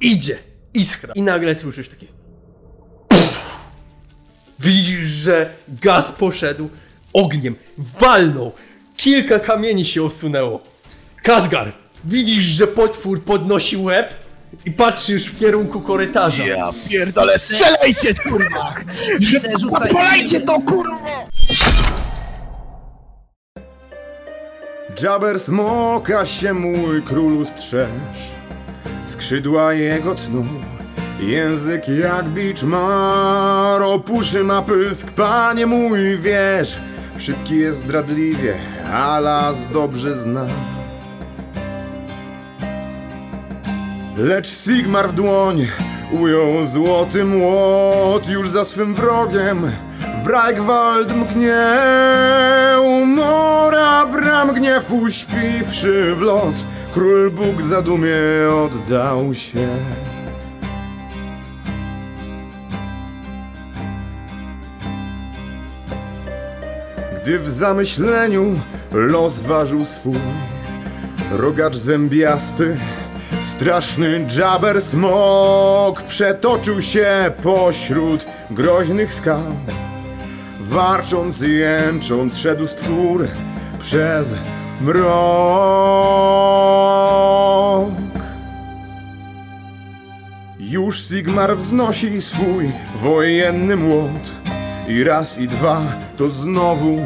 idzie iskra i nagle słyszysz takie Widzisz, że gaz poszedł ogniem, walnął, kilka kamieni się osunęło. Kazgar, widzisz, że potwór podnosi łeb i patrzysz w kierunku korytarza. Ja pierdolę, strzelajcie, kurwa! Polajcie to, kurwa! Jabber smoka się mój królu strzeż Skrzydła jego tną Język jak bicz ma Ropuszy ma pysk, panie mój wiesz Szybki jest zdradliwie, a las dobrze zna. Lecz Sigmar w dłoń ujął złoty młot Już za swym wrogiem. W Reichwald mknie Umora bram gniew uśpiwszy w lot Król Bóg zadumie oddał się. Gdy w zamyśleniu los ważył swój Rogacz zębiasty, straszny Jabber smok Przetoczył się pośród groźnych skał. Warcząc i jęcząc szedł stwór przez mrok. Już Sigmar wznosi swój wojenny młot. I raz i dwa to znowu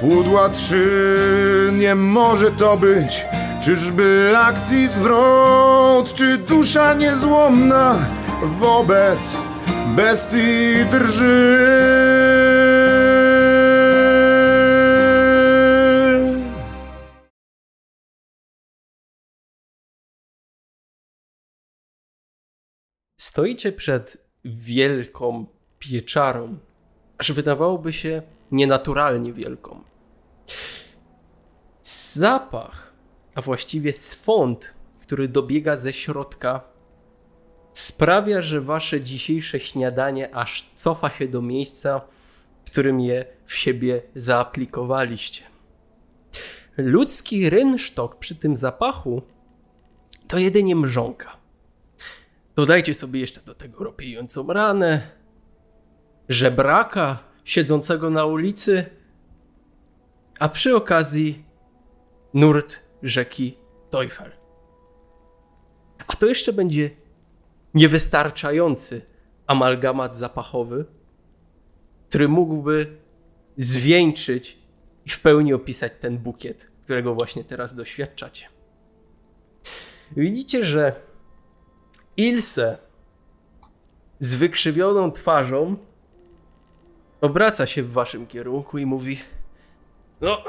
pudła trzy. Nie może to być. Czyżby akcji zwrot Czy dusza niezłomna wobec bestii drży Stoicie przed wielką pieczarą, aż wydawałoby się nienaturalnie wielką. Zapach, a właściwie swąd, który dobiega ze środka, sprawia, że wasze dzisiejsze śniadanie aż cofa się do miejsca, w którym je w siebie zaaplikowaliście. Ludzki rynsztok przy tym zapachu to jedynie mrzonka. Dodajcie sobie jeszcze do tego ropiejącą ranę, żebraka siedzącego na ulicy, a przy okazji nurt rzeki Teufel. A to jeszcze będzie niewystarczający amalgamat zapachowy, który mógłby zwieńczyć i w pełni opisać ten bukiet, którego właśnie teraz doświadczacie. Widzicie, że Ilse z wykrzywioną twarzą obraca się w waszym kierunku i mówi: No,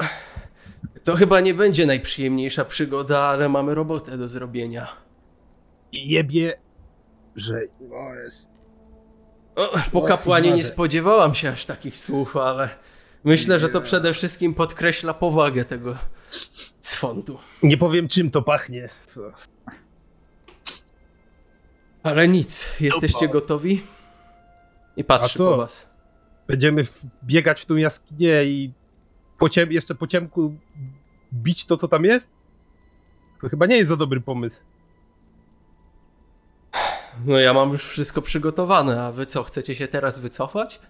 to chyba nie będzie najprzyjemniejsza przygoda, ale mamy robotę do zrobienia. Jebie, że... Jest... O, po kapłanie nie spodziewałam się aż takich słów, ale myślę, że to przede wszystkim podkreśla powagę tego swądu. Nie powiem czym to pachnie. Ale nic, jesteście gotowi? I patrzę po was. Będziemy biegać w tą jaskinię i po ciem, jeszcze po ciemku bić to, co tam jest? To chyba nie jest za dobry pomysł. No ja mam już wszystko przygotowane, a wy co, chcecie się teraz wycofać?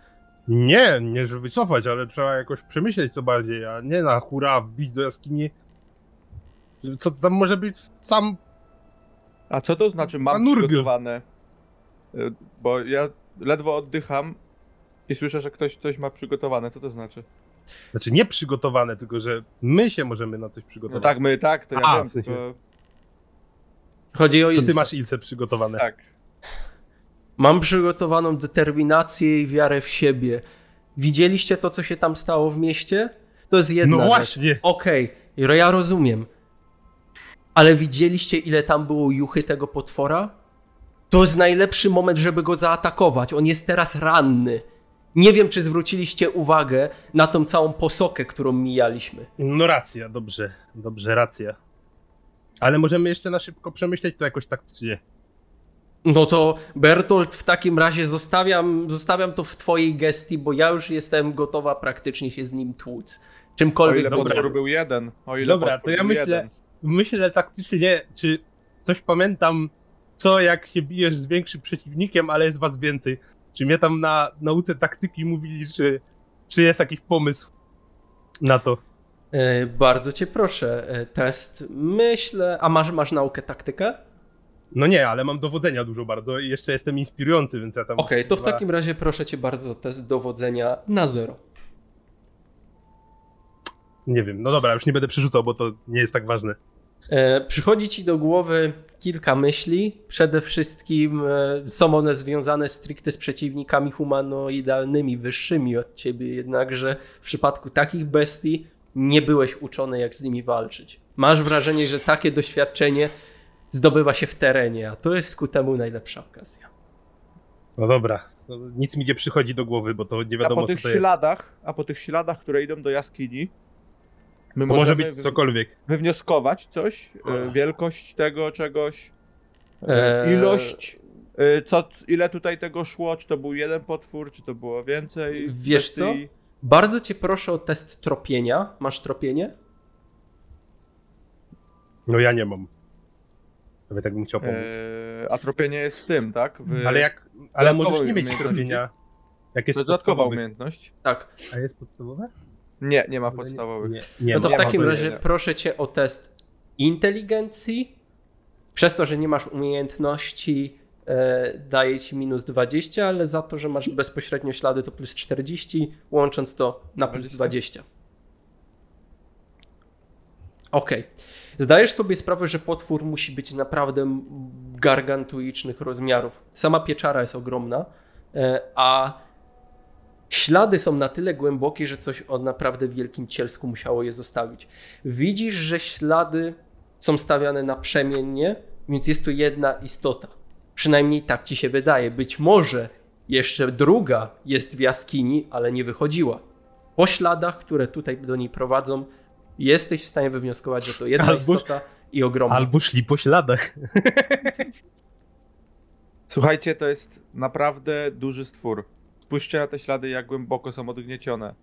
Nie, nie żeby wycofać, ale trzeba jakoś przemyśleć to bardziej, a nie na hura wbić do jaskini. Co tam może być sam... A co to znaczy mam przygotowane? Y, Bo ja ledwo oddycham i słyszę, że ktoś coś ma przygotowane. Co to znaczy? Znaczy nie przygotowane, tylko że my się możemy na coś No przygotować. tak, my tak, to ja A, wiem, w sensie- tylko... Chodzi o Co ty masz Ilse przygotowane? Tak. Mam przygotowaną determinację i wiarę w siebie. Widzieliście to, co się tam stało w mieście? To jest jedna No rzecz. właśnie. Okej, ja rozumiem. Ale widzieliście, ile tam było juchy tego potwora? To jest najlepszy moment, żeby go zaatakować. On jest teraz ranny. Nie wiem, czy zwróciliście uwagę na tą całą posokę, którą mijaliśmy. No racja, dobrze, dobrze, racja. Ale możemy jeszcze na szybko przemyśleć to jakoś tak, czy nie? No to Bertolt, w takim razie zostawiam, zostawiam to w twojej gestii, bo ja już jestem gotowa praktycznie się z nim tłuc. O Czymkolwiek ile dobra. potwór był jeden. O ile Dobra, to ja był myślę, jeden. Myślę taktycznie, czy coś pamiętam, co jak się bijesz z większym przeciwnikiem, ale jest was więcej. Czy mnie tam na nauce taktyki mówili, czy, czy jest jakiś pomysł na to? E, bardzo cię proszę, e, test. Myślę. A masz, masz naukę taktykę? No nie, ale mam dowodzenia dużo bardzo i jeszcze jestem inspirujący, więc ja tam... Okej, to w takim razie proszę cię bardzo, test dowodzenia na zero. Nie wiem, no dobra, już nie będę przerzucał, bo to nie jest tak ważne. E, przychodzi ci do głowy kilka myśli. Przede wszystkim e, są one związane stricte z przeciwnikami humanoidalnymi, wyższymi od ciebie, jednakże w przypadku takich bestii nie byłeś uczony, jak z nimi walczyć. Masz wrażenie, że takie doświadczenie zdobywa się w terenie, a to jest ku temu najlepsza okazja. No dobra, no, nic mi nie przychodzi do głowy, bo to nie A wiadomo po co tych śladach, a po tych śladach, które idą do jaskini, my To może być cokolwiek. wywnioskować coś, e, wielkość tego czegoś, e, Eee. ilość, e, co, ile tutaj tego szło, czy to był jeden potwór, czy to było więcej. Wiesz co? Bardzo cię proszę o test tropienia. Masz tropienie? No ja nie mam. Nawet tak bym chciał pomóc. E, a tropienie jest w tym, tak? W, ale jak, ale możesz nie mieć tropienia. Jak To jest dodatkowa podstawowy. umiejętność. Tak. A jest podstawowe? Nie, nie ma podstawowych. Nie, nie No to ma. w takim razie nie. proszę cię o test inteligencji. Przez to, że nie masz umiejętności, e, daje ci minus 20, ale za to, że masz bezpośrednio ślady, to plus 40, łącząc to na plus 20. Okej. Zdajesz sobie sprawę, że potwór musi być naprawdę gargantuicznych rozmiarów. Sama pieczara jest ogromna, e, a Ślady są na tyle głębokie, że coś o naprawdę wielkim cielsku musiało je zostawić. Widzisz, że ślady są stawiane naprzemiennie, więc jest tu jedna istota. Przynajmniej tak ci się wydaje. Być może jeszcze druga jest w jaskini, ale nie wychodziła. Po śladach, które tutaj do niej prowadzą, jesteś w stanie wywnioskować, że to jedna Albo- istota i ogromna. Albo szli po śladach. Słuchajcie, to jest naprawdę duży stwór. Spójrzcie na te ślady, jak głęboko są odgniecione.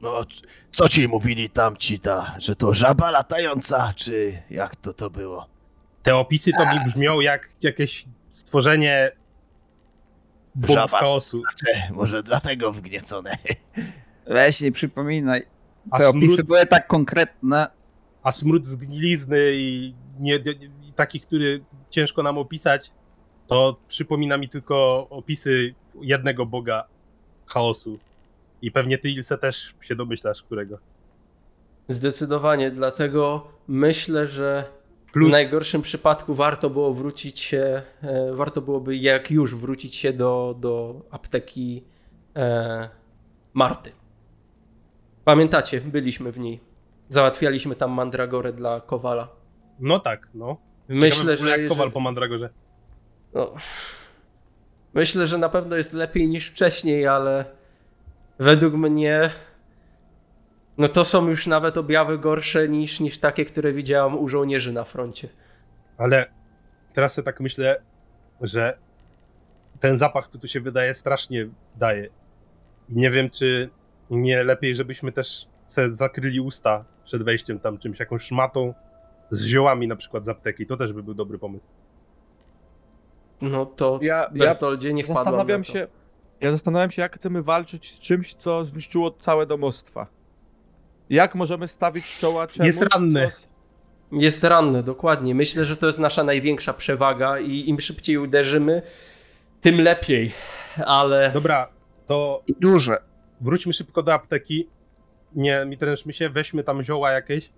No, co ci mówili tamci ta, że to żaba latająca, czy jak to to było? Te opisy to mi brzmią jak jakieś stworzenie Żaba. chaosu. Te, może dlatego wgniecone. Weź nie przypominaj. Te opisy smród, były tak konkretne. a smród zgnilizny i, nie, i taki, który ciężko nam opisać, to przypomina mi tylko opisy jednego boga chaosu. I pewnie ty, Ilse, też się domyślasz, którego. Zdecydowanie, dlatego myślę, że Plus, W najgorszym przypadku warto było wrócić się, e, warto byłoby jak już wrócić się do, do apteki e, Marty. Pamiętacie, byliśmy w niej. Załatwialiśmy tam mandragorę dla Kowala. no tak, no. Myślę, Ciekawe że, jak Kowal że po Mandragorze. no, myślę, że na pewno jest lepiej niż wcześniej, ale według mnie no to są już nawet objawy gorsze niż, niż takie, które widziałam u żołnierzy na froncie. Ale teraz sobie tak myślę, że ten zapach tu, tu się wydaje strasznie daje. I nie wiem, czy nie lepiej, żebyśmy też se zakryli usta przed wejściem tam czymś, jakąś szmatą z ziołami na przykład z apteki. To też by był dobry pomysł. No to Ja, ja Bertoldzie nie wpadłam zastanawiam na to. się, ja zastanawiam się, jak chcemy walczyć z czymś, co zniszczyło całe domostwa. Jak możemy stawić czoła czemuś, Jest ranny. co- Jest ranny, dokładnie. Myślę, że to jest nasza największa przewaga i im szybciej uderzymy, tym lepiej. Ale Dobra, to I duże. wróćmy szybko do apteki. Nie, mi trężmy się, weźmy tam zioła jakieś,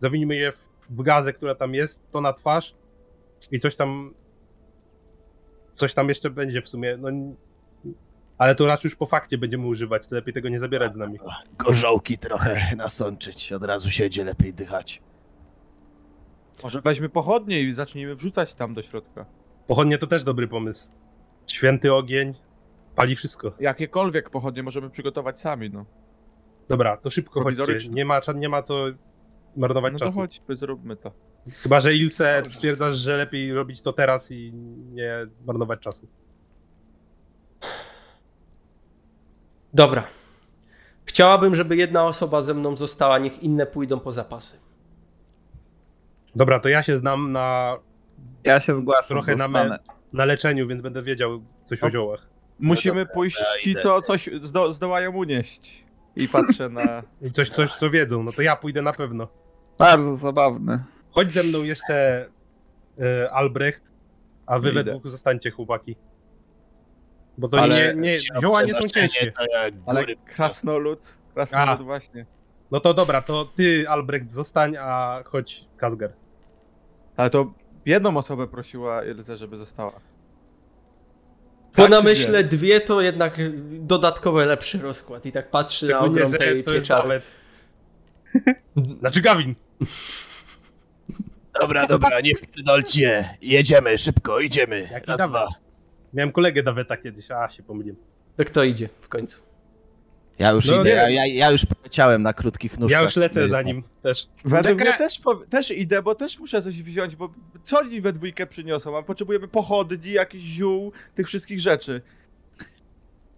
zawinimy je w, w gazę, która tam jest, to na twarz i coś tam coś tam jeszcze będzie w sumie, no ale to raczej już po fakcie będziemy używać, to lepiej tego nie zabierać z nami. Gorzołki trochę nasączyć, od razu siedzie lepiej dychać. Może weźmy pochodnie i zacznijmy wrzucać tam do środka. Pochodnie to też dobry pomysł. Święty ogień pali wszystko. Jakiekolwiek pochodnie możemy przygotować sami, no. Dobra, to szybko chodźcie, nie ma, nie ma co marnować No to czasu. chodźmy, zróbmy to. Chyba, że Ilse stwierdzasz, że lepiej robić to teraz i nie marnować czasu. dobra. Chciałabym, żeby jedna osoba ze mną została, niech inne pójdą po zapasy. Dobra, to ja się znam na Ja się zgłaszam, Trochę na, me, na leczeniu, więc będę wiedział coś o ziołach. Musimy dobra, pójść ja ci, co coś zdo, zdołają unieść. I patrzę na... I coś, coś, co wiedzą, no to ja pójdę na pewno. Bardzo zabawne. Chodź ze mną jeszcze e, Albrecht, a wy we Idę. dwóch zostańcie, chłopaki. Bo to Ale nie, nie, Ci zioła nie są przebaczenie, ciężkie. To jak Ale góry. krasnolud, krasnolud właśnie. No to dobra, to ty, Albrecht, zostań, a chodź, Kazgar. Ale to jedną osobę prosiła Ilze, żeby została. Po Tak czy namyśle dwie to jednak dodatkowy lepszy rozkład. I tak patrzy na ogrom tej pieczary. nawet... Znaczy Gawin. Dobra, dobra, nie pierdolcie. Jedziemy, szybko, idziemy. Jaki Raz, dwa. Miałem kolegę Daweta kiedyś, a się pomyliłem. To kto idzie w końcu? Ja już No idę, nie. ja, ja, ja już poleciałem na krótkich nóżkach. Ja już lecę za nim też. Według mnie też, też idę, bo też muszę coś wziąć, bo co oni we dwójkę przyniosą? A potrzebujemy pochodni, jakichś ziół, tych wszystkich rzeczy.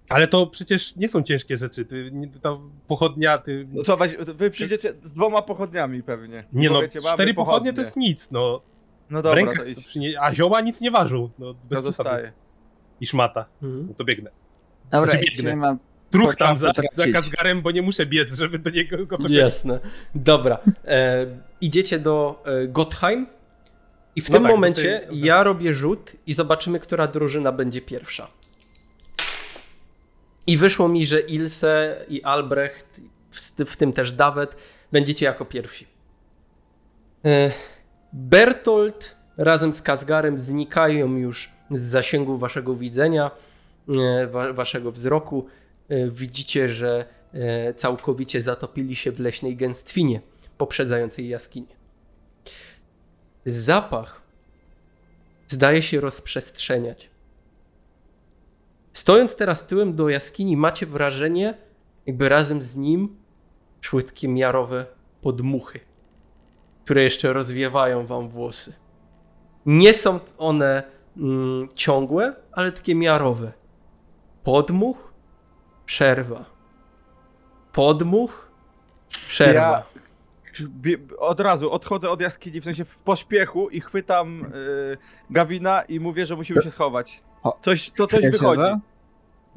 Ale to przecież nie są ciężkie rzeczy. Ty, nie- ta pochodnia, ty... No co, weź, wy przyjdziecie z dwoma pochodniami pewnie. Nie no, Powiecie, cztery pochodnie pochodnie to jest nic, no. No W dobra, rękach to idź. przynie... A zioła nic nie ważą. No, bez To zostaje. I szmata. Mhm. No to biegnę. Dobra, Znaczy, biegnę. mam... Truch tam za, za. Kazgarem, bo nie muszę biec, żeby do niego go Jasne. Dobra. E, idziecie do e, Gottheim i w No tym tak, momencie tutaj- ja robię rzut i zobaczymy, która drużyna będzie pierwsza. I wyszło mi, że Ilse i Albrecht, w, tym też Dawet, będziecie jako pierwsi. E, Bertolt razem z Kazgarem znikają już z zasięgu waszego widzenia, e, wa, waszego wzroku. E, Widzicie, że całkowicie zatopili się w leśnej gęstwinie poprzedzającej jaskinię. Zapach zdaje się rozprzestrzeniać. Stojąc teraz tyłem do jaskini, macie wrażenie, jakby razem z nim szły takie miarowe podmuchy, które jeszcze rozwiewają wam włosy. Nie są one mm, ciągłe, ale takie miarowe. Podmuch, przerwa. Podmuch, przerwa. Ja- Od razu odchodzę od jaskini, w sensie w pośpiechu i chwytam y, Gawina i mówię, że musimy się schować. O, Coś, to coś wychodzi.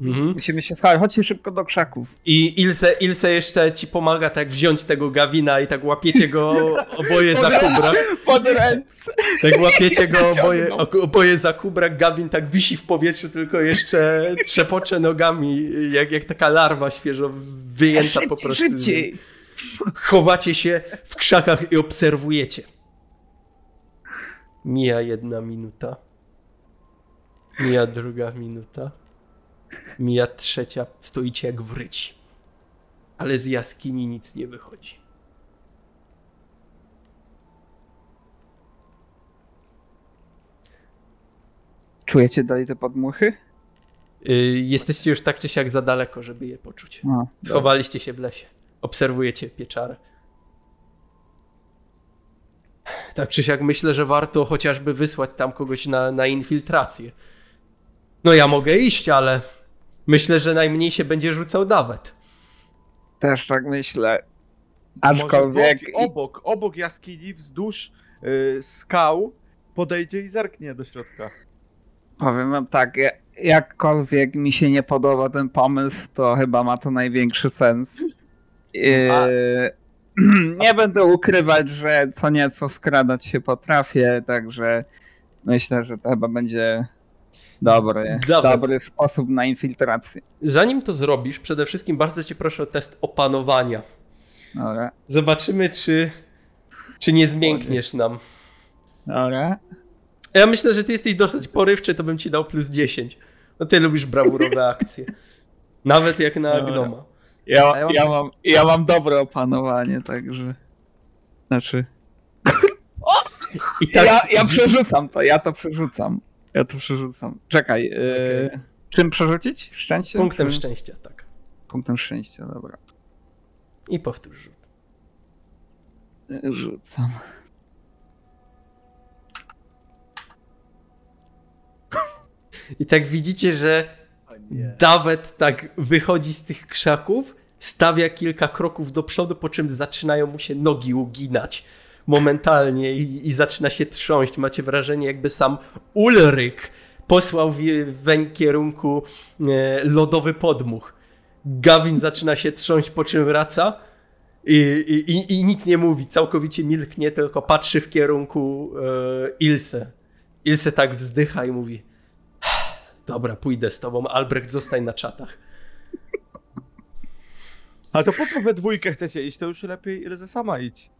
Mhm. Musimy się schować, chodźcie szybko do krzaków. I Ilse, Ilse jeszcze ci pomaga tak wziąć tego Gawina i tak łapiecie go oboje za kubrak. Pod ręce. Tak łapiecie go oboje, oboje za kubrak. Gawin tak wisi w powietrzu, tylko jeszcze trzepocze nogami, jak, jak taka larwa świeżo wyjęta po prostu. Szybciej. Chowacie się w krzakach i obserwujecie. Mija jedna minuta. Mija druga minuta. Mija trzecia. Stoicie jak wryci. Ale z jaskini nic nie wychodzi. Czujecie dalej te podmuchy? Yy, jesteście już tak czy siak za daleko, żeby je poczuć. No. Schowaliście się w lesie. Obserwujecie pieczarę. Tak czy siak myślę, że warto chociażby wysłać tam kogoś na, na infiltrację. No ja mogę iść, ale myślę, że najmniej się będzie rzucał Dawet. Też tak myślę. Może Aczkolwiek... obok, obok, obok jaskini, wzdłuż y, skał, podejdzie i zerknie do środka. Powiem wam tak, ja- jakkolwiek mi się nie podoba ten pomysł, to chyba ma to największy sens. Yy, nie będę ukrywać, że co nieco skradać się potrafię, także myślę, że to chyba będzie dobry, Dawid. dobry sposób na infiltrację. Zanim to zrobisz, przede wszystkim bardzo cię proszę o test opanowania. Dobra, Zobaczymy, czy, czy nie zmiękniesz nam. dobra. Ja myślę, że ty jesteś dosyć porywczy, to bym ci dał plus 10. No ty lubisz brawurowe akcje. Nawet jak na Dobra. gnoma. Ja mam- ja, mam, ja mam dobre opanowanie, także... Znaczy... I tak, Ja, ja przerzucam to, ja to przerzucam. Ja to przerzucam. Czekaj, yy, Okej. czym przerzucić? Szczęściem? punktem Czy- szczęścia, tak. Punktem szczęścia, dobra. I powtórz rzut. Rzucam. I tak widzicie, że Dawet tak wychodzi z tych krzaków, stawia kilka kroków do przodu, po czym zaczynają mu się nogi uginać. Momentalnie i, i zaczyna się trząść. Macie wrażenie, jakby sam Ulryk posłał w, weń kierunku e, lodowy podmuch. Gawin zaczyna się trząść, po czym wraca i, i, i, nic nie mówi. Całkowicie milknie, tylko patrzy w kierunku e, Ilse. Ilse tak wzdycha i mówi dobra, pójdę z tobą, Albrecht zostań na czatach. Ale to po co we dwójkę chcecie iść? To już lepiej Ilze sama idź.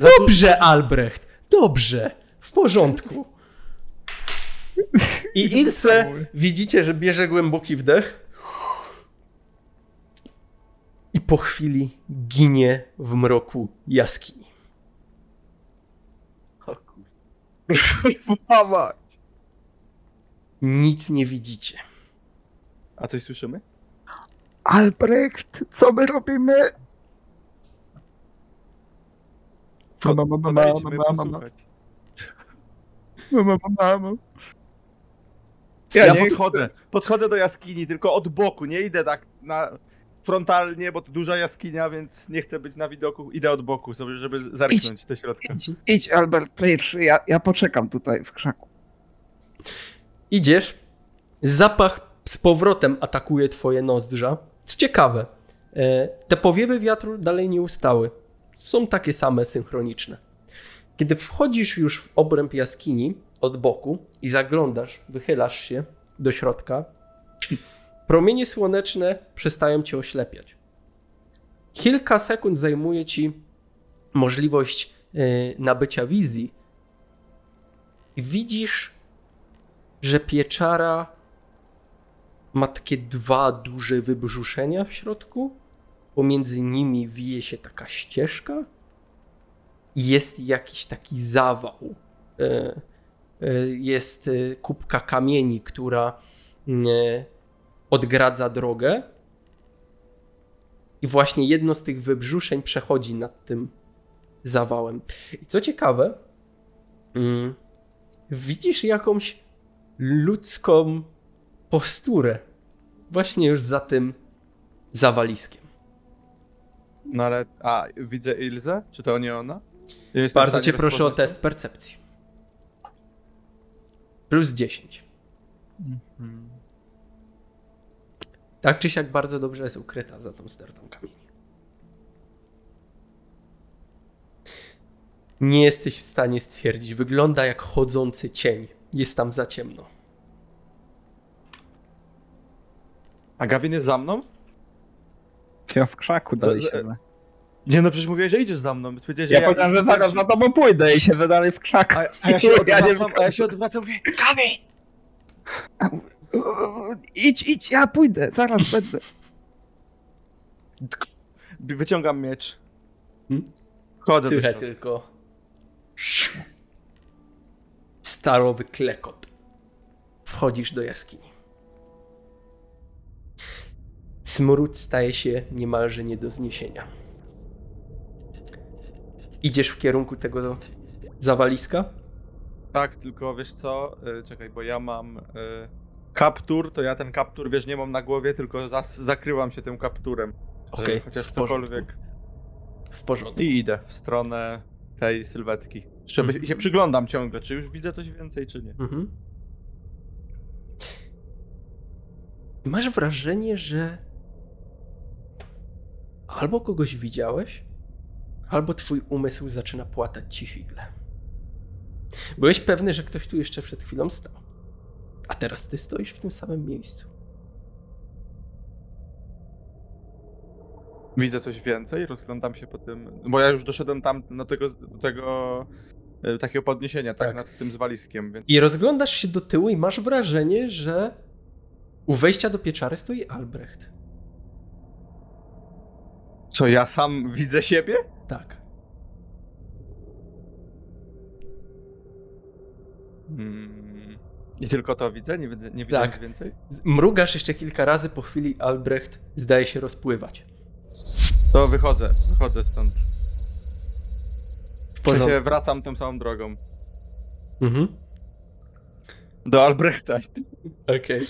Dobrze, Albrecht, dobrze, w porządku. I Ilse, widzicie, że bierze głęboki wdech i po chwili ginie w mroku jaskini. Mama. Nic nie widzicie. A coś słyszymy? Albrecht, co my robimy? Mama, mama, mama, mama, mama, mama, mama. Ja, Ja podchodzę. Podchodzę do jaskini, tylko od boku, nie idę tak na frontalnie, bo to duża jaskinia, więc nie chcę być na widoku. Idę od boku, sobie, żeby zerknąć do środka. Idź, idź Albert, pierwszy, ja, ja poczekam tutaj w krzaku. Idziesz, zapach z powrotem atakuje twoje nozdrza. Co ciekawe, e, te powiewy wiatru dalej nie ustały. Są takie same synchroniczne. Kiedy wchodzisz już w obręb jaskini od boku i zaglądasz, wychylasz się do środka, promienie słoneczne przestają cię oślepiać. Kilka sekund zajmuje ci możliwość e, nabycia wizji widzisz że pieczara ma takie dwa duże wybrzuszenia w środku. Pomiędzy nimi wije się taka ścieżka. i Jest jakiś taki zawał. E, e, Jest e, kubka kamieni, która e, odgradza drogę. I właśnie jedno z tych wybrzuszeń przechodzi nad tym zawałem. I co ciekawe, mm, widzisz jakąś ludzką posturę właśnie już za tym zawaliskiem. No ale, a, widzę Ilzę? Czy to nie ona? Ja Bardzo cię proszę o test percepcji. Plus 10. Tak czy siak bardzo dobrze jest ukryta za tą stertą kamieni. Nie jesteś w stanie stwierdzić. Wygląda jak chodzący cień. Jest tam za ciemno. A Gawin jest za mną? Ja w krzaku dalej siedzę. Nie no, przecież mówiłeś, że idziesz za mną. Powiedziałeś, że Ja powiedziałem, że zaraz za tobą pójdę i siedzę dalej w krzaku. A, a ja się Ja odwracam, a ja się odwracam, mówię, Gawin! Idź, idź, ja pójdę, zaraz będę. Wyciągam miecz. Hmm? Chodzę do Słychać tylko starowy klekot. Wchodzisz do jaskini. Smród staje się niemalże nie do zniesienia. Idziesz w kierunku tego zawaliska? Tak, tylko wiesz co, y, czekaj, bo ja mam y, kaptur, to ja ten kaptur, wiesz, nie mam na głowie, tylko zas- zakryłam się tym kapturem. Okej, Chociaż w porządku. cokolwiek. W porządku. I idę w stronę tej sylwetki. Żeby i się przyglądam ciągle, czy już widzę coś więcej, czy nie. Mhm. Masz wrażenie, że albo kogoś widziałeś, albo twój umysł zaczyna płatać ci figle. Byłeś pewny, że ktoś tu jeszcze przed chwilą stał. A teraz ty stoisz w tym samym miejscu. Widzę coś więcej, rozglądam się po tym, bo ja już doszedłem tam do tego, do tego y, takiego podniesienia, tak, Tak. nad tym zwaliskiem, więc I rozglądasz się do tyłu i masz wrażenie, że u wejścia do pieczary stoi Albrecht. Co, ja sam widzę siebie? Tak. Hmm. I tylko to widzę? Nie widzę, nie widzę Tak. nic więcej? Mrugasz jeszcze kilka razy, po chwili Albrecht zdaje się rozpływać. To wychodzę, wychodzę stąd. W sensie wracam tą samą drogą. Mhm. Do Albrechta. Okej.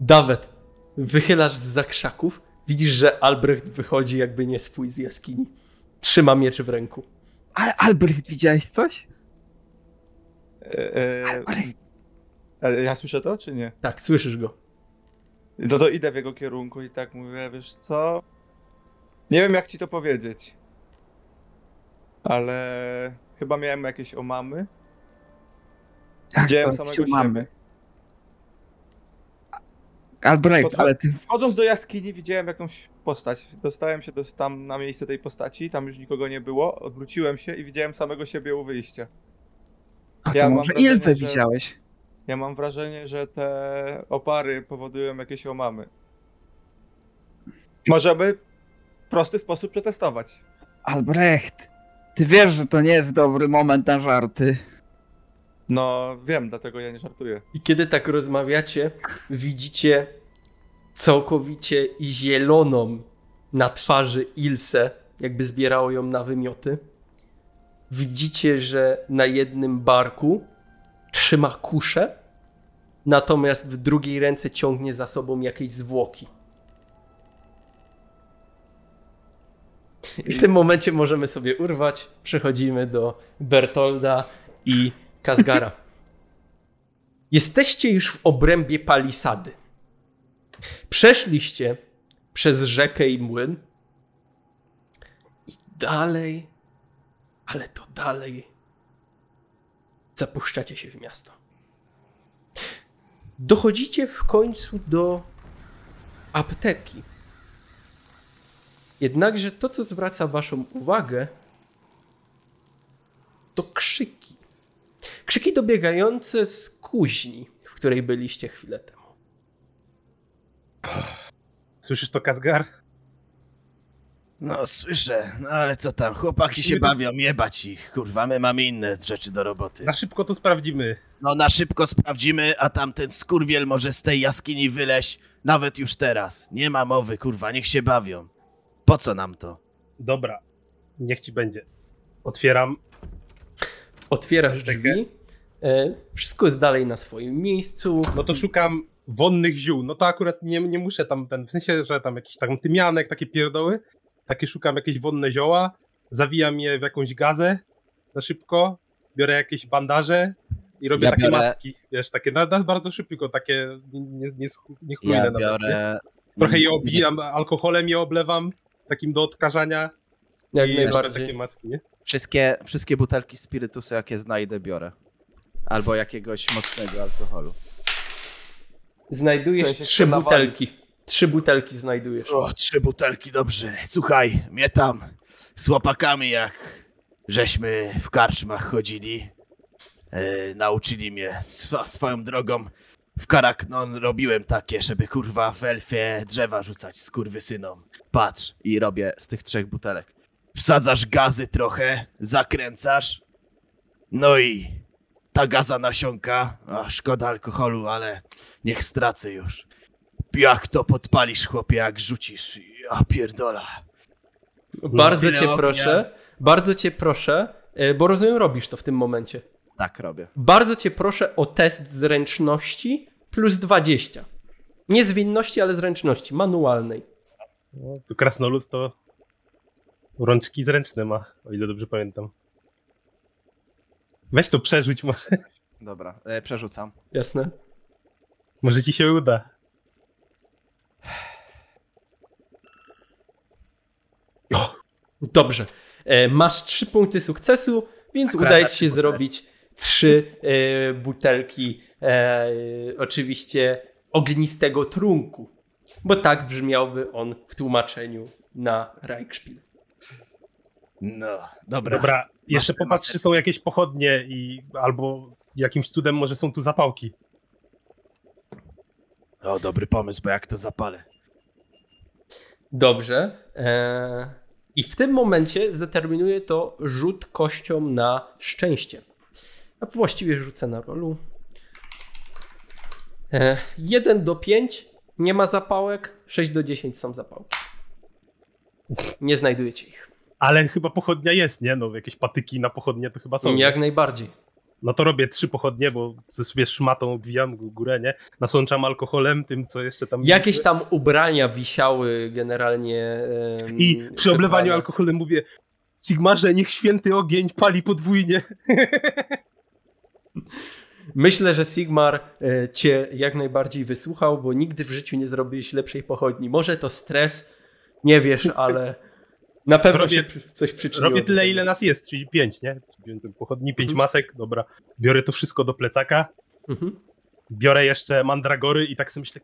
Dawet, wychylasz z za krzaków, widzisz, że Albrecht wychodzi jakby nie swój z jaskini. Trzyma miecz w ręku. Ale Albrecht, widziałeś coś? E, e, Albrecht. e, ja słyszę to, czy nie? Tak, słyszysz go. No to idę w jego kierunku i tak mówię, wiesz co? Nie wiem jak ci to powiedzieć. Ale chyba miałem jakieś omamy. Jak Widziałem to samego mamy. siebie. Albrecht, To- ale ty... Wchodząc do jaskini widziałem jakąś postać. Dostałem się do, tam na miejsce tej postaci, tam już nikogo nie było. Odwróciłem się i widziałem samego siebie u wyjścia. A to Ja może wrażenie, Ilfę że- widziałeś? Ja mam wrażenie, że te opary powodują jakieś omamy. Możemy w prosty sposób przetestować. Albrecht, ty wiesz, że to nie jest dobry moment na żarty. No wiem, dlatego ja nie żartuję. I kiedy tak rozmawiacie, widzicie całkowicie zieloną na twarzy Ilse, jakby zbierało ją na wymioty. Widzicie, że na jednym barku trzyma kuszę, natomiast w drugiej ręce ciągnie za sobą jakieś zwłoki. I w tym momencie możemy sobie urwać. Przechodzimy do Bertolda i Kazgara. Jesteście już w obrębie palisady. Przeszliście przez rzekę i młyn. I dalej, ale to dalej zapuszczacie się w miasto. Dochodzicie w końcu do apteki. Jednakże to, co zwraca Waszą uwagę, to krzyki. Krzyki dobiegające z kuźni, w której byliście chwilę temu. Słyszysz to, Kazgar? No słyszę, no ale co tam, chłopaki się bawią, jebać ich, kurwa, my mamy inne rzeczy do roboty. Na szybko to sprawdzimy. No na szybko sprawdzimy, a tamten skurwiel może z tej jaskini wyleźć, nawet już teraz. Nie ma mowy, kurwa, niech się bawią. Po co nam to? Dobra, niech ci będzie. Otwieram. Otwierasz Czekaj. drzwi. E, wszystko jest dalej na swoim miejscu. No to szukam wonnych ziół. No to akurat nie, nie muszę tam, ten, w sensie, że tam jakiś tam tymianek, takie pierdoły. Takie szukam jakieś wonne zioła, zawijam je w jakąś gazę na szybko, biorę jakieś bandaże i robię Ja takie biorę- maski. Wiesz, takie na, na bardzo szybko, takie nie, nie, nie chlujne Ja nawet, nie? biorę... Trochę je obijam, alkoholem je oblewam, takim do odkażania Jak i robię najbardziej. takie maski, nie? Wszystkie, wszystkie butelki spirytusu, jakie znajdę, biorę. Albo jakiegoś mocnego alkoholu. Znajdujesz trzy butelki. Trzy butelki znajdujesz. O, trzy butelki, dobrze. Słuchaj, mnie tam z łopakami jak żeśmy w karczmach chodzili, e, nauczyli mnie swo, swoją drogą. W Karaknon robiłem takie, żeby kurwa w elfie drzewa rzucać z synom. Patrz, I robię z tych trzech butelek. wsadzasz gazy trochę, zakręcasz, no i ta gaza nasiąka, a szkoda alkoholu, ale niech stracę już. Jak to podpalisz, chłopie, jak rzucisz, ja pierdola. Bardzo tyle cię ognia. proszę, bardzo cię proszę, e, bo rozumiem, robisz to w tym momencie. Tak robię. Bardzo cię proszę o test zręczności plus 20. Nie zwinności, ale zręczności, manualnej. No, tu krasnolud to rączki zręczne ma, o ile dobrze pamiętam. Weź to przerzuć może. Dobra, e, przerzucam. Jasne? Może ci się uda. Dobrze. E, masz trzy punkty sukcesu, więc Akurat udaje ci się butelki. zrobić trzy e, butelki e, oczywiście ognistego trunku. Bo tak brzmiałby on w tłumaczeniu na Reichspiel. No, dobra. Dobra, jeszcze popatrz, czy są jakieś pochodnie i albo jakimś cudem może są tu zapałki. O, dobry pomysł, bo jak to zapalę. Dobrze. E, I w tym momencie zdeterminuje to rzut kością na szczęście. A właściwie rzucę na rolu. E, 1 do 5 nie ma zapałek, 6 do 10 są zapałki. Nie znajdujecie ich. Ale chyba pochodnia jest, nie? No, jakieś patyki na pochodnie to chyba są. Jak najbardziej. No to robię trzy pochodnie, bo ze sobie szmatą obwijam górę, nie? Nasączam alkoholem, tym co jeszcze tam... Jakieś tam ubrania wisiały generalnie. em, I przy oblewaniu alkoholem mówię Sigmarze, niech święty ogień pali podwójnie. Myślę, że Sigmar e, cię jak najbardziej wysłuchał, bo nigdy w życiu nie zrobiłeś lepszej pochodni. Może to stres, nie wiesz, ale na pewno Robię- się coś przyczyniło. Robię tyle, ile nas jest, czyli pięć, nie? Pochodni, pięć Mhm. masek, dobra. Biorę to wszystko do plecaka, Mhm. biorę jeszcze mandragory i tak sobie myślę,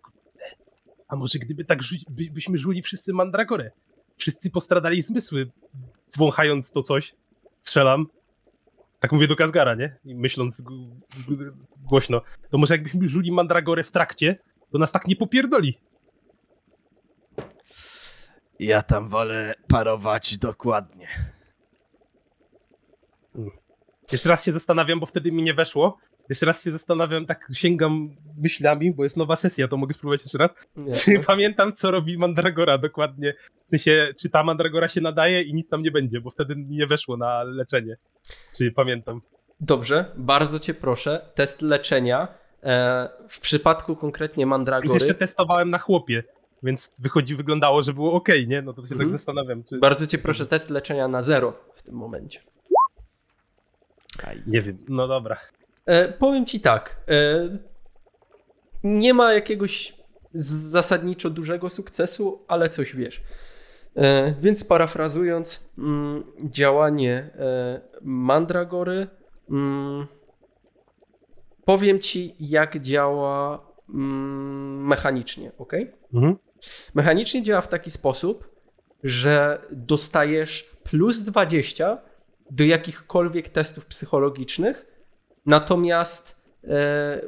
a może gdyby tak rzu- by, byśmy żuli wszyscy mandragorę? Wszyscy postradali zmysły, wąchając to coś, strzelam. Tak mówię do Kazgara, nie? I myśląc głośno. To może jakbyśmy żuli mandragorę w trakcie, to nas tak nie popierdoli. Ja tam wolę parować dokładnie. Jeszcze raz się zastanawiam, bo wtedy mi nie weszło. Jeszcze raz się zastanawiam, tak sięgam myślami, bo jest nowa sesja, to mogę spróbować jeszcze raz. Nie. Czy pamiętam, co robi Mandragora dokładnie? W sensie, czy ta Mandragora się nadaje i nic tam nie będzie, bo wtedy mi nie weszło na leczenie. Czy pamiętam? Dobrze, bardzo cię proszę. Test leczenia. E, w przypadku konkretnie Mandragory. jeszcze testowałem na chłopie, więc wychodzi, wyglądało, że było ok, nie? No to się Mhm. tak zastanawiam, czy... Bardzo cię proszę, test leczenia na zero w tym momencie. Nie wiem, no dobra. E, powiem ci tak. E, nie ma jakiegoś zasadniczo dużego sukcesu, ale coś wiesz. E, więc parafrazując, mm, działanie e, Mandragory. Mm, powiem ci, jak działa mm, mechanicznie, ok? Mhm. Mechanicznie działa w taki sposób, że dostajesz plus 20 do jakichkolwiek testów psychologicznych, natomiast e,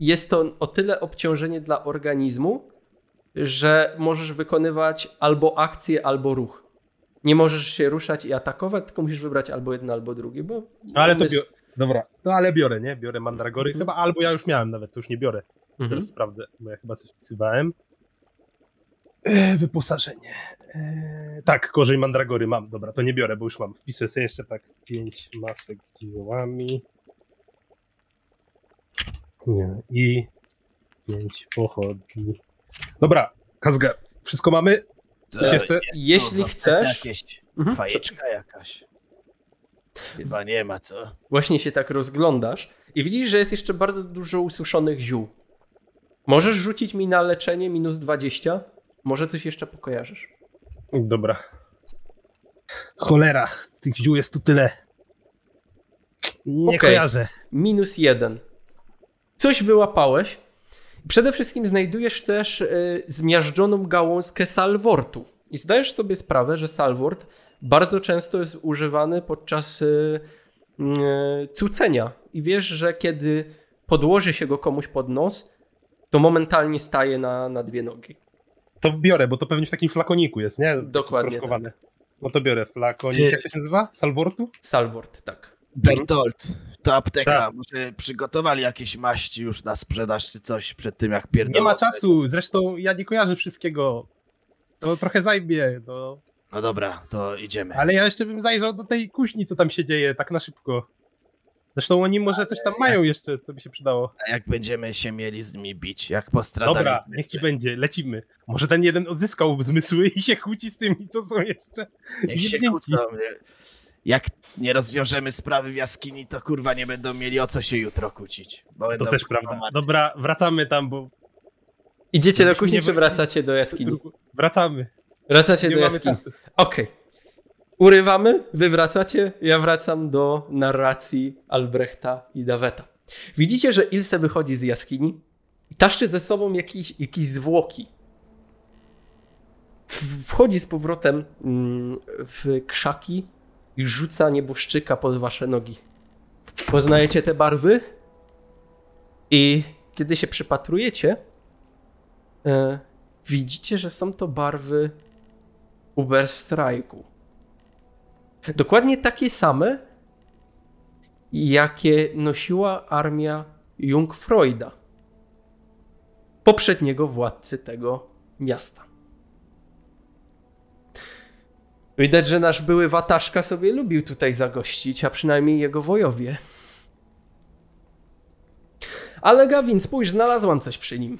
jest to o tyle obciążenie dla organizmu, że możesz wykonywać albo akcję, albo ruch. Nie możesz się ruszać i atakować, tylko musisz wybrać albo jedno, albo drugie, bo No ale to biorę. Dobra, no ale biorę, nie? Biorę Mandragory Mhm. chyba, albo ja już miałem nawet, to już nie biorę. Mhm. Teraz sprawdzę, bo ja chyba coś wpisywałem. E, wyposażenie. E, tak, korzeń mandragory mam. Dobra, to nie biorę, bo już mam. Wpisuję sobie jeszcze tak pięć masek z ziołami. Nie, I pięć pochodni. Dobra, Kazgar, wszystko mamy? Coś E, jeszcze? Jeśli Kurwa, chcesz, Jakieś Mhm. fajeczka jakaś. Chyba nie ma, co? właśnie się tak rozglądasz i widzisz, że jest jeszcze bardzo dużo ususzonych ziół. Możesz rzucić mi na leczenie minus 20? Może coś jeszcze pokojarzysz. Dobra. Cholera, tych ziół jest tu tyle. Nie Okej. kojarzę. Minus 1. Coś wyłapałeś. Przede wszystkim znajdujesz też y, zmiażdżoną gałązkę salwortu. I zdajesz sobie sprawę, że salwort bardzo często jest używany podczas y, y, cucenia. I wiesz, że kiedy podłoży się go komuś pod nos, to momentalnie staje na, na dwie nogi. To biorę, bo to pewnie w takim flakoniku jest, nie? Dokładnie sproszkowane. No to biorę flakonik. Ty- Jak to się nazywa? Salwortu? Salwort, tak. Bertolt, to apteka. Tak. Może przygotowali jakieś maści już na sprzedaż czy coś przed tym, jak pierdolą. Nie ma czasu, zresztą ja nie kojarzę wszystkiego. To trochę zajmie, no. No dobra, to idziemy. Ale ja jeszcze bym zajrzał do tej kuźni, co tam się dzieje, tak na szybko. Zresztą oni może coś tam mają jeszcze, co by się przydało. A jak będziemy się mieli z nimi bić? Jak postradali Dobra, zmysły? niech ci będzie, lecimy. Może ten jeden odzyskał zmysły i się kłóci z tymi, co są jeszcze. Niech się kłócą. Jak nie rozwiążemy sprawy w jaskini, to kurwa nie będą mieli o co się jutro kłócić. Bo To też prawda. martwi. Dobra, wracamy tam, bo Idziecie do kuchni, czy wracacie do jaskini? wracamy. Wracacie Nie do jaskini. Okej. Urywamy, wy wracacie, ja wracam do narracji Albrechta i Daweta. Widzicie, że Ilse wychodzi z jaskini i taszczy ze sobą jakieś, jakieś zwłoki. Wchodzi z powrotem mm, w krzaki i rzuca nieboszczyka pod wasze nogi. Poznajecie te barwy? I kiedy się przypatrujecie, e, widzicie, że są to barwy Uberstrajku. Dokładnie takie same, jakie nosiła armia Jungfreuda, poprzedniego władcy tego miasta. Widać, że nasz były wataszka sobie lubił tutaj zagościć, a przynajmniej jego wojowie. Ale Gawin, spójrz, znalazłam coś przy nim.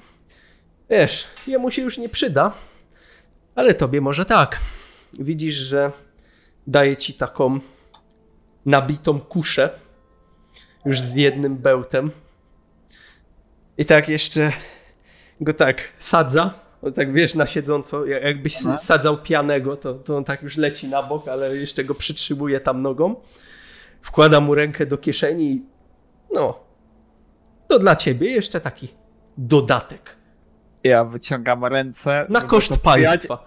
Wiesz, jemu się już nie przyda, ale tobie może tak. Widzisz, że daje ci taką nabitą kuszę, już z jednym bełtem. I tak jeszcze go tak sadza, on tak wiesz, na siedząco, jak- jakbyś Aha. sadzał pianego, to, to on tak już leci na bok, ale jeszcze go przytrzymuje tam nogą. Wkłada mu rękę do kieszeni i no, to dla ciebie jeszcze taki dodatek. Ja wyciągam ręce. Na koszt państwa.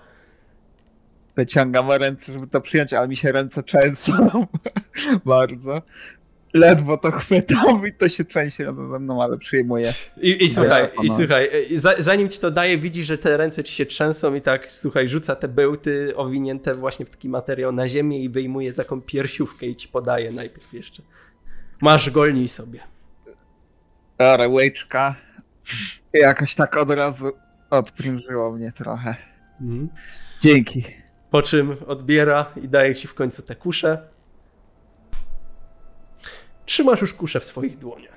Wyciągam ręce, żeby to przyjąć, ale mi się ręce trzęsą. Bardzo. Ledwo to chwytam i to się trzęsie razem ze mną, ale przyjmuję. I, i słuchaj, ja, i słuchaj, e, za, zanim ci to daje, widzisz, że te ręce ci się trzęsą i tak, słuchaj, rzuca te bełty owinięte właśnie w taki materiał na ziemię i wyjmuje taką piersiówkę i ci podaje najpierw jeszcze. Masz, golnij sobie. Ale łyczka. Jakoś tak od razu odprężyło mnie trochę. Mhm. Dzięki. Po czym odbiera i daje ci w końcu tę kuszę. Trzymasz już kuszę w swoich dłoniach.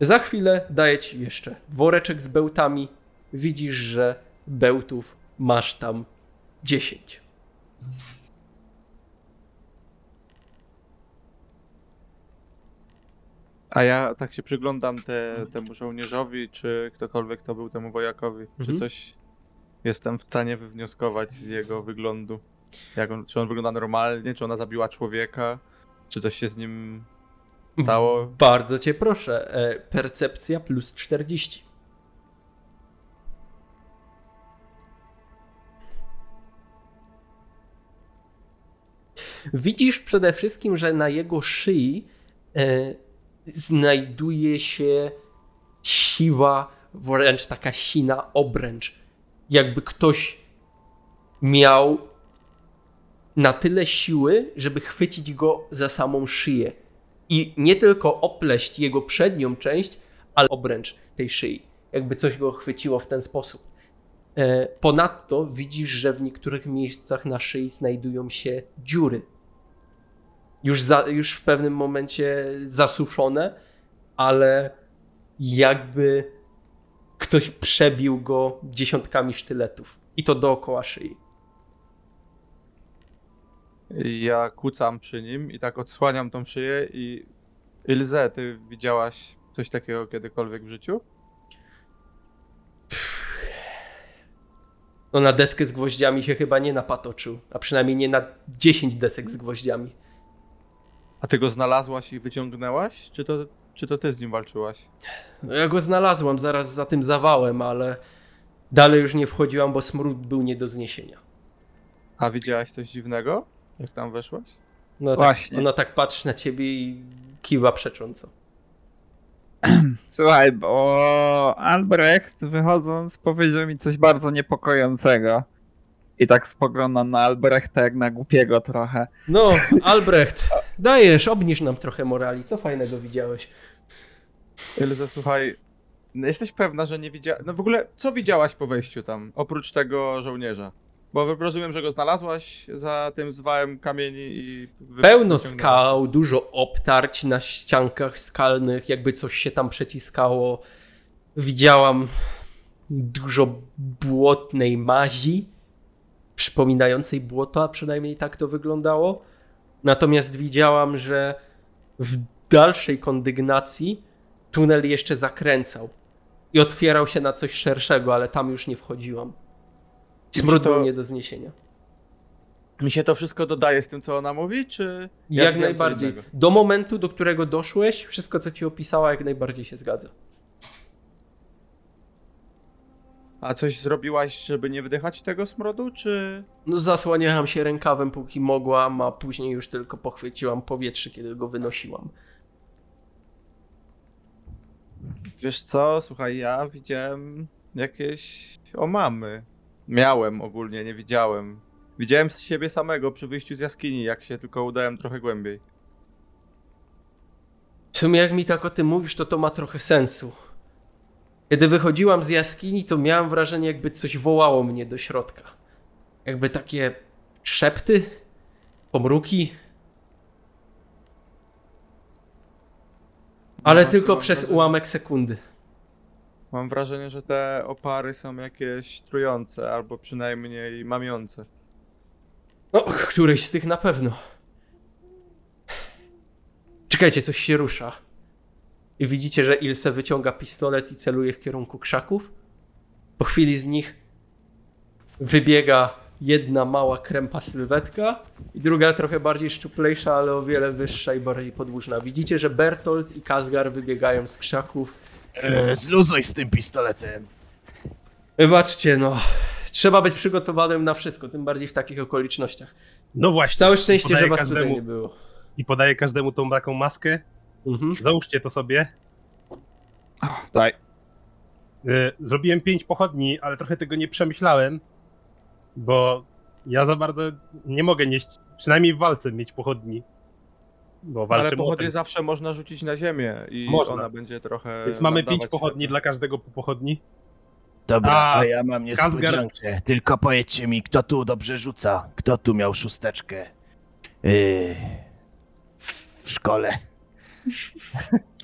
Za chwilę daje ci jeszcze woreczek z bełtami. Widzisz, że bełtów masz tam 10. A ja tak się przyglądam te, temu żołnierzowi, czy ktokolwiek to był temu wojakowi. Czy Mhm. coś jestem w stanie wywnioskować z jego wyglądu? Jak on, czy on wygląda normalnie, czy ona zabiła człowieka, czy coś się z nim stało? Bardzo cię proszę. E, percepcja plus 40. Widzisz przede wszystkim, że na jego szyi e, znajduje się siwa, wręcz taka sina obręcz. Jakby ktoś miał na tyle siły, żeby chwycić go za samą szyję i nie tylko opleść jego przednią część, ale obręcz tej szyi. Jakby coś go chwyciło w ten sposób. E, Ponadto widzisz, że w niektórych miejscach na szyi znajdują się dziury. Już, za, już w pewnym momencie zasuszone, ale jakby ktoś przebił go dziesiątkami sztyletów. I to dookoła szyi. Ja kucam przy nim i tak odsłaniam tą szyję i... Ilze, ty widziałaś coś takiego kiedykolwiek w życiu? No na deskę z gwoździami się chyba nie napatoczył, a przynajmniej nie na 10 desek z gwoździami. A ty go znalazłaś i wyciągnęłaś? Czy to, czy to ty z nim walczyłaś? No ja go znalazłam zaraz za tym zawałem, ale dalej już nie wchodziłam, bo smród był nie do zniesienia. A widziałaś coś dziwnego, jak tam weszłaś? No tak, Właśnie. ona tak patrzy na ciebie i kiwa przecząco. Słuchaj, bo Albrecht wychodząc powiedział mi coś bardzo niepokojącego. I tak spoglądam na Albrechta jak na głupiego trochę. No, Albrecht, dajesz, obniż nam trochę morali. Co fajnego widziałeś? Ilze, słuchaj, no jesteś pewna, że nie widziałaś... No w ogóle, co widziałaś po wejściu tam, oprócz tego żołnierza? Bo rozumiem, że go znalazłaś za tym zwałem kamieni i... Pełno skał, dużo obtarć na ściankach skalnych, jakby coś się tam przeciskało. Widziałam dużo błotnej mazi, przypominającej błoto, a przynajmniej tak to wyglądało. Natomiast widziałam, że w dalszej kondygnacji tunel jeszcze zakręcał i otwierał się na coś szerszego, ale tam już nie wchodziłam. Smród był nie do zniesienia. Mi się to wszystko dodaje z tym, co ona mówi, czy... ja Jak najbardziej. Do momentu, do którego doszłeś, wszystko co ci opisała, jak najbardziej się zgadza. A coś zrobiłaś, żeby nie wdychać tego smrodu, czy... No zasłaniałam się rękawem póki mogłam, a później już tylko pochwyciłam powietrze, kiedy go wynosiłam. Wiesz co, słuchaj, ja widziałem jakieś omamy. Miałem ogólnie, nie widziałem. Widziałem z siebie samego przy wyjściu z jaskini, jak się tylko udałem trochę głębiej. W sumie jak mi tak o tym mówisz, to to ma trochę sensu. Kiedy wychodziłam z jaskini, to miałam wrażenie, jakby coś wołało mnie do środka. Jakby takie szepty, pomruki. Ale No, tylko przez wrażenie- ułamek sekundy. Mam wrażenie, że te opary są jakieś trujące, albo przynajmniej mamiące. No, któryś z tych na pewno. Czekajcie, coś się rusza. I widzicie, że Ilse wyciąga pistolet i celuje w kierunku krzaków. Po chwili z nich wybiega jedna mała krępa sylwetka i druga trochę bardziej szczuplejsza, ale o wiele wyższa i bardziej podłużna. Widzicie, że Bertolt i Kazgar wybiegają z krzaków. E, zluzuj z tym pistoletem. Wybaczcie, no. Trzeba być przygotowanym na wszystko, tym bardziej w takich okolicznościach. No właśnie. Całe szczęście, że was każdemu, tutaj nie było. I podaję każdemu tą taką maskę. Mhm. Załóżcie to sobie. Daj. Y, Zrobiłem pięć pochodni, ale trochę tego nie przemyślałem, bo ja za bardzo nie mogę nieść, przynajmniej w walce mieć pochodni. Bo Ale pochodnie młotem. zawsze można rzucić na ziemię i Można. ona będzie trochę. Więc mamy pięć pochodni dla każdego po pochodni. Dobra, A, a, ja mam niespodziankę. Tylko powiedzcie mi, kto tu dobrze rzuca? Kto tu miał szósteczkę? Yy, w szkole.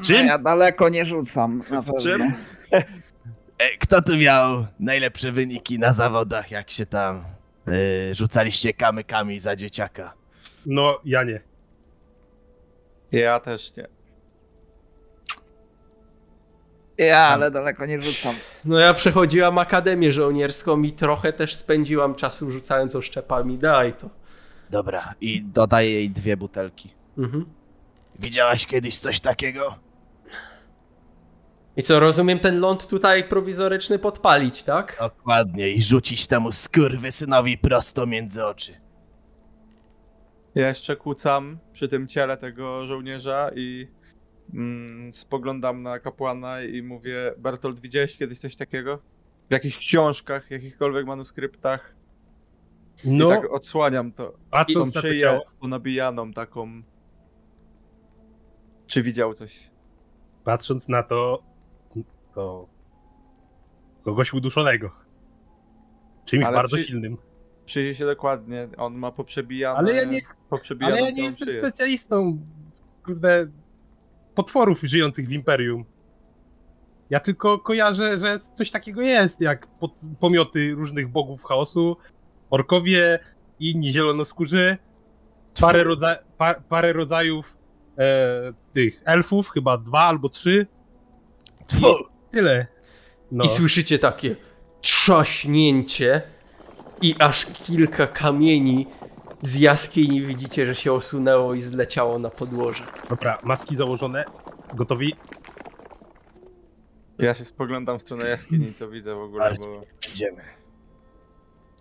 Czym? No, ja daleko nie rzucam. Na pewno. Czym? E, kto tu miał najlepsze wyniki na zawodach, jak się tam yy, rzucaliście kamykami za dzieciaka? No, ja nie. Ja też nie. Ja, ale daleko nie rzucam. No ja przechodziłam akademię żołnierską i trochę też spędziłam czasu rzucając oszczepami. Daj to. Dobra, i dodaję jej dwie butelki. Mhm. Widziałaś kiedyś coś takiego? I co, rozumiem ten ląd tutaj prowizoryczny podpalić, tak? Dokładnie, i rzucić temu skurwysynowi prosto między oczy. Ja jeszcze kłócam przy tym ciele tego żołnierza i mm, spoglądam na kapłana i mówię: Bertolt, widziałeś kiedyś coś takiego? W jakichś książkach, jakichkolwiek manuskryptach? No, I tak odsłaniam to. Tą patrząc na to szyję ponabijaną taką. Czy widział coś? patrząc na to, to kogoś uduszonego. Czymś Ale bardzo czy- silnym. Przyjrzyj się dokładnie, on ma poprzebijane. Ale ja nie- Ale ja nie jestem szyję. specjalistą, kurde, potworów żyjących w Imperium. Ja tylko kojarzę, że coś takiego jest, jak pomioty różnych bogów chaosu, orkowie i inni zielonoskórzy, parę, rodza- pa- parę rodzajów tych elfów, chyba dwa albo trzy, Tfu! tyle. No. I słyszycie takie trzaśnięcie i aż kilka kamieni z jaskini widzicie, że się osunęło i zleciało na podłoże. Dobra, maski założone, gotowi. Ja się spoglądam w stronę jaskini, co widzę w ogóle, bo Idziemy.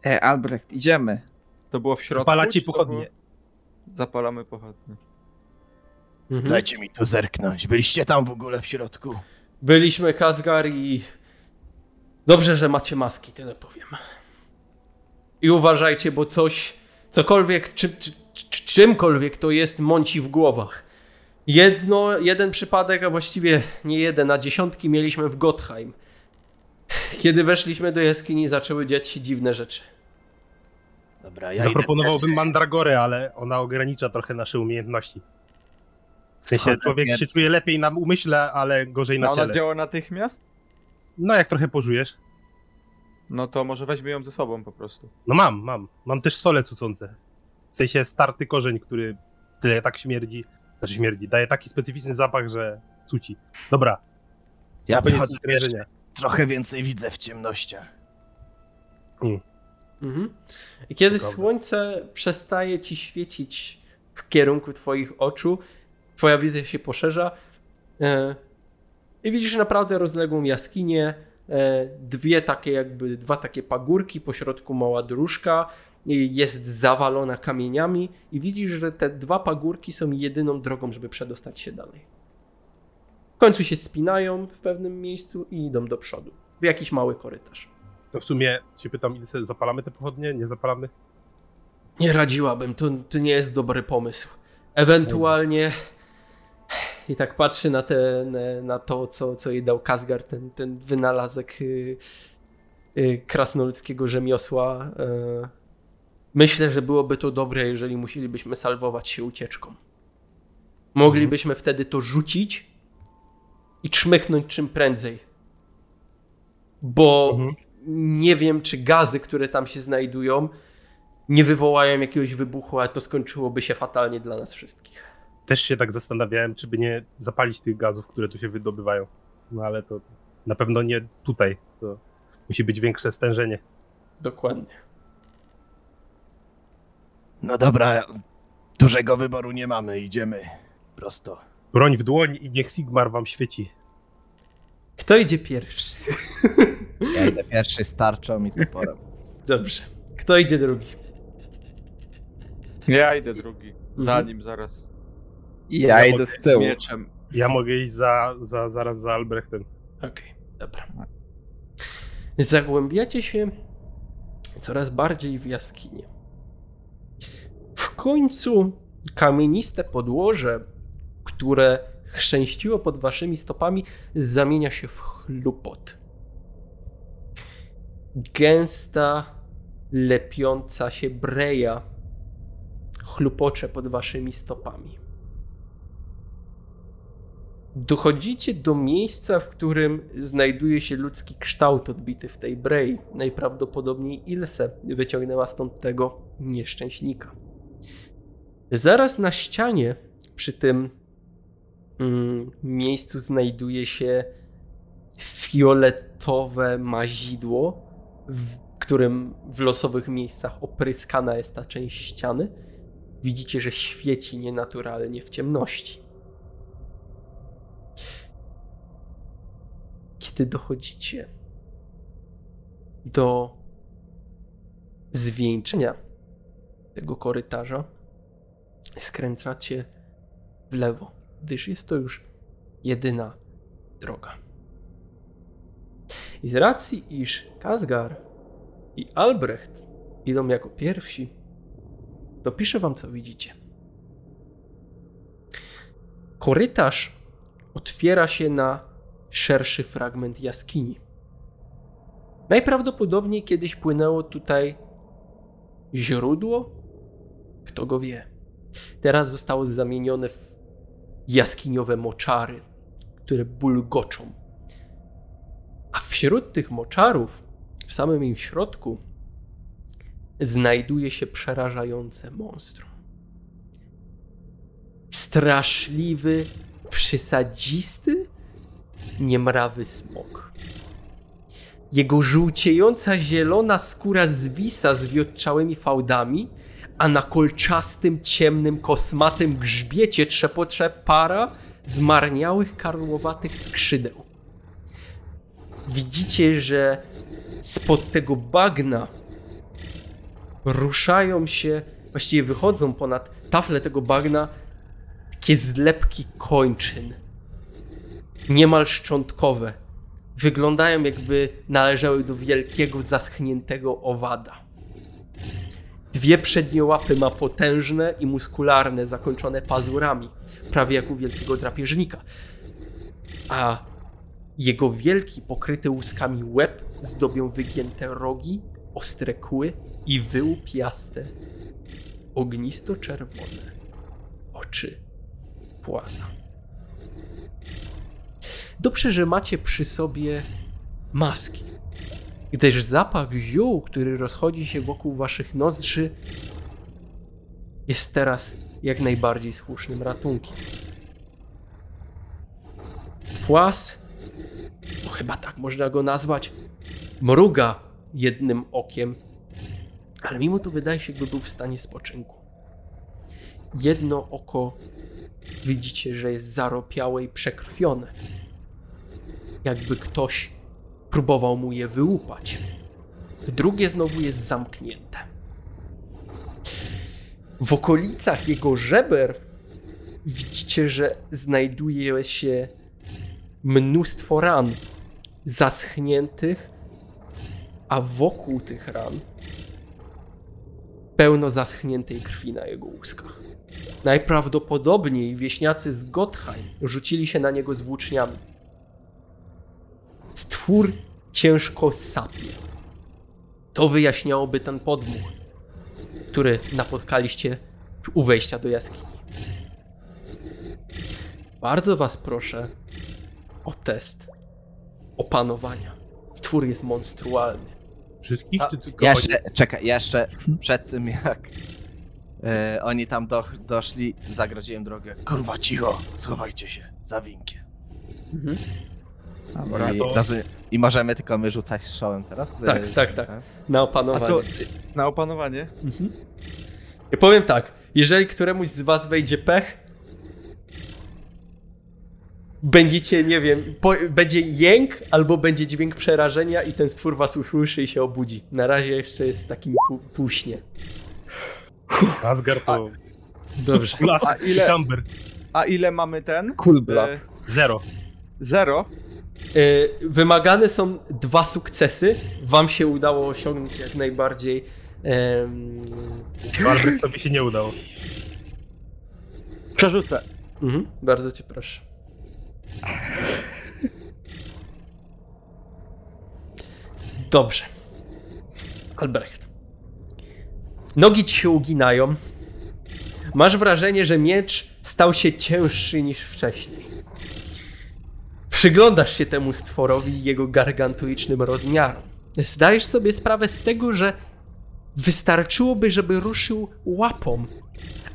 E, Albrecht, idziemy. to było w środku. Palacie czy to pochodnie. było- Zapalamy pochodnie. Mhm. Dajcie mi tu zerknąć. Byliście tam w ogóle w środku? Byliśmy Kazgar i dobrze, że macie maski, tyle powiem. I uważajcie, bo coś, cokolwiek, czy, czy, czy, czymkolwiek to jest, mąci w głowach. Jedno, jeden przypadek, a właściwie nie jeden, a dziesiątki mieliśmy w Gottheim. Kiedy weszliśmy do jaskini, zaczęły dziać się dziwne rzeczy. Dobra, ja Zaproponowałbym. Mandragorę, ale ona ogranicza trochę nasze umiejętności. W sensie człowiek się czuje lepiej na umyśle, ale gorzej A na ona ciele. działa natychmiast? No jak trochę pożujesz? No to może weźmy ją ze sobą po prostu. No mam, mam. Mam też sole cucące. W sensie starty korzeń, który tyle tak śmierdzi. Znaczy śmierdzi, daje taki specyficzny zapach, że cuci. Dobra, Ja pierwszy. sprężenia. Trochę więcej widzę w ciemnościach. Mhm. I kiedy Dobra. słońce przestaje ci świecić w kierunku twoich oczu, twoja wizja się poszerza e, i widzisz naprawdę rozległą jaskinię, e, dwie takie jakby, dwa takie pagórki, po środku mała dróżka, jest zawalona kamieniami i widzisz, że te dwa pagórki są jedyną drogą, żeby przedostać się dalej. W końcu się spinają w pewnym miejscu i idą do przodu, w jakiś mały korytarz. To w sumie się pytam, ile sobie zapalamy te pochodnie? Nie zapalamy? Nie radziłabym, to, to nie jest dobry pomysł. Ewentualnie. I tak patrzy na, te, na- to, co, co jej dał Kazgar, ten, ten wynalazek y, y, krasnoludzkiego rzemiosła. Y. Myślę, że byłoby to dobre, jeżeli musielibyśmy salwować się ucieczką. Moglibyśmy wtedy to rzucić i czmychnąć czym prędzej. Bo Mhm. nie wiem, czy gazy, które tam się znajdują, nie wywołają jakiegoś wybuchu, ale to skończyłoby się fatalnie dla nas wszystkich. Też się tak zastanawiałem, czy by nie zapalić tych gazów, które tu się wydobywają. No ale to na pewno nie tutaj. To musi być większe stężenie. Dokładnie. No dobra, dużego wyboru nie mamy, idziemy prosto. Broń w dłoń i niech Sigmar wam świeci. Kto idzie pierwszy? Ja idę pierwszy z tarczą i toporem. Dobrze. Kto idzie drugi? Ja idę drugi. Za nim zaraz. Ja Ja idę z Z tyłu. mieczem. Ja mogę iść za, za, zaraz za Albrechtem. Okej, dobra. Zagłębiacie się coraz bardziej w jaskinię. W końcu kamieniste podłoże, które chrzęściło pod waszymi stopami, zamienia się w chlupot. Gęsta, lepiąca się breja chlupocze pod waszymi stopami. Dochodzicie do miejsca, w którym znajduje się ludzki kształt odbity w tej brei. Najprawdopodobniej Ilse wyciągnęła stąd tego nieszczęśnika. Zaraz na ścianie przy tym mm, miejscu znajduje się fioletowe mazidło, w którym w losowych miejscach opryskana jest ta część ściany. Widzicie, że świeci nienaturalnie w ciemności. Kiedy dochodzicie do zwieńczenia tego korytarza, skręcacie w lewo, gdyż jest to już jedyna droga. I z racji, iż Kazgar i Albrecht idą jako pierwsi, to piszę wam, co widzicie. Korytarz otwiera się na szerszy fragment jaskini. Najprawdopodobniej kiedyś płynęło tutaj źródło, kto go wie. Teraz zostało zamienione w jaskiniowe moczary, które bulgoczą. A wśród tych moczarów, w samym im środku, znajduje się przerażające monstrum. Straszliwy, przysadzisty, niemrawy smok. Jego żółciejąca zielona skóra zwisa z wiotczałymi fałdami, a na kolczastym, ciemnym, kosmatym grzbiecie trzepocze para zmarniałych, karłowatych skrzydeł. Widzicie, że spod tego bagna ruszają się, właściwie wychodzą ponad taflę tego bagna takie zlepki kończyn niemal szczątkowe. Wyglądają jakby należały do wielkiego, zaschniętego owada. Dwie przednie łapy ma potężne i muskularne, zakończone pazurami, prawie jak u wielkiego drapieżnika. A jego wielki, pokryty łuskami łeb zdobią wygięte rogi, ostre kły i wyłupiaste, ognisto-czerwone oczy płaza. Dobrze, że macie przy sobie maski, gdyż zapach ziół, który rozchodzi się wokół waszych nozdrzy, jest teraz jak najbardziej słusznym ratunkiem. Płas, bo chyba tak można go nazwać, mruga jednym okiem, ale mimo to wydaje się, jakby był w stanie spoczynku. Jedno oko widzicie, że jest zaropiałe i przekrwione jakby ktoś próbował mu je wyłupać. Drugie znowu jest zamknięte. W okolicach jego żeber widzicie, że znajduje się mnóstwo ran zaschniętych, a wokół tych ran pełno zaschniętej krwi na jego łuskach. Najprawdopodobniej wieśniacy z Gottheim rzucili się na niego z włóczniami. Stwór ciężko sapie. To wyjaśniałoby ten podmuch, który napotkaliście u wejścia do jaskini. Bardzo was proszę o test opanowania. Stwór jest monstrualny. Wszystkich, czy tylko Jeszcze, czekaj, jeszcze przed tym jak e, oni tam do, doszli, zagrodziłem drogę. Kurwa, cicho, schowajcie się za winkiem. Mhm. Dobra, I, to- rozumiem- I możemy tylko my rzucać strzałem teraz? Tak, E, tak, tak. Na A opanowanie. co, na opanowanie? Mhm. Ja powiem tak, jeżeli któremuś z was wejdzie pech, będziecie, nie wiem, po, będzie jęk albo będzie dźwięk przerażenia i ten stwór was usłyszy i się obudzi. Na razie jeszcze jest w takim pół, półśnie. Asgard to Dobrze. Las A ile-. A ile mamy ten? cool blood. E, Zero. zero. Y, wymagane są dwa sukcesy. Wam się udało osiągnąć jak najbardziej. em, Albrecht to by się nie udało. Przerzucę. mhm, bardzo cię proszę. Dobrze. Albrecht. Nogi ci się uginają. Masz wrażenie, że miecz stał się cięższy niż wcześniej. Przyglądasz się temu stworowi i jego gargantuicznym rozmiarom. Zdajesz sobie sprawę z tego, że wystarczyłoby, żeby ruszył łapą,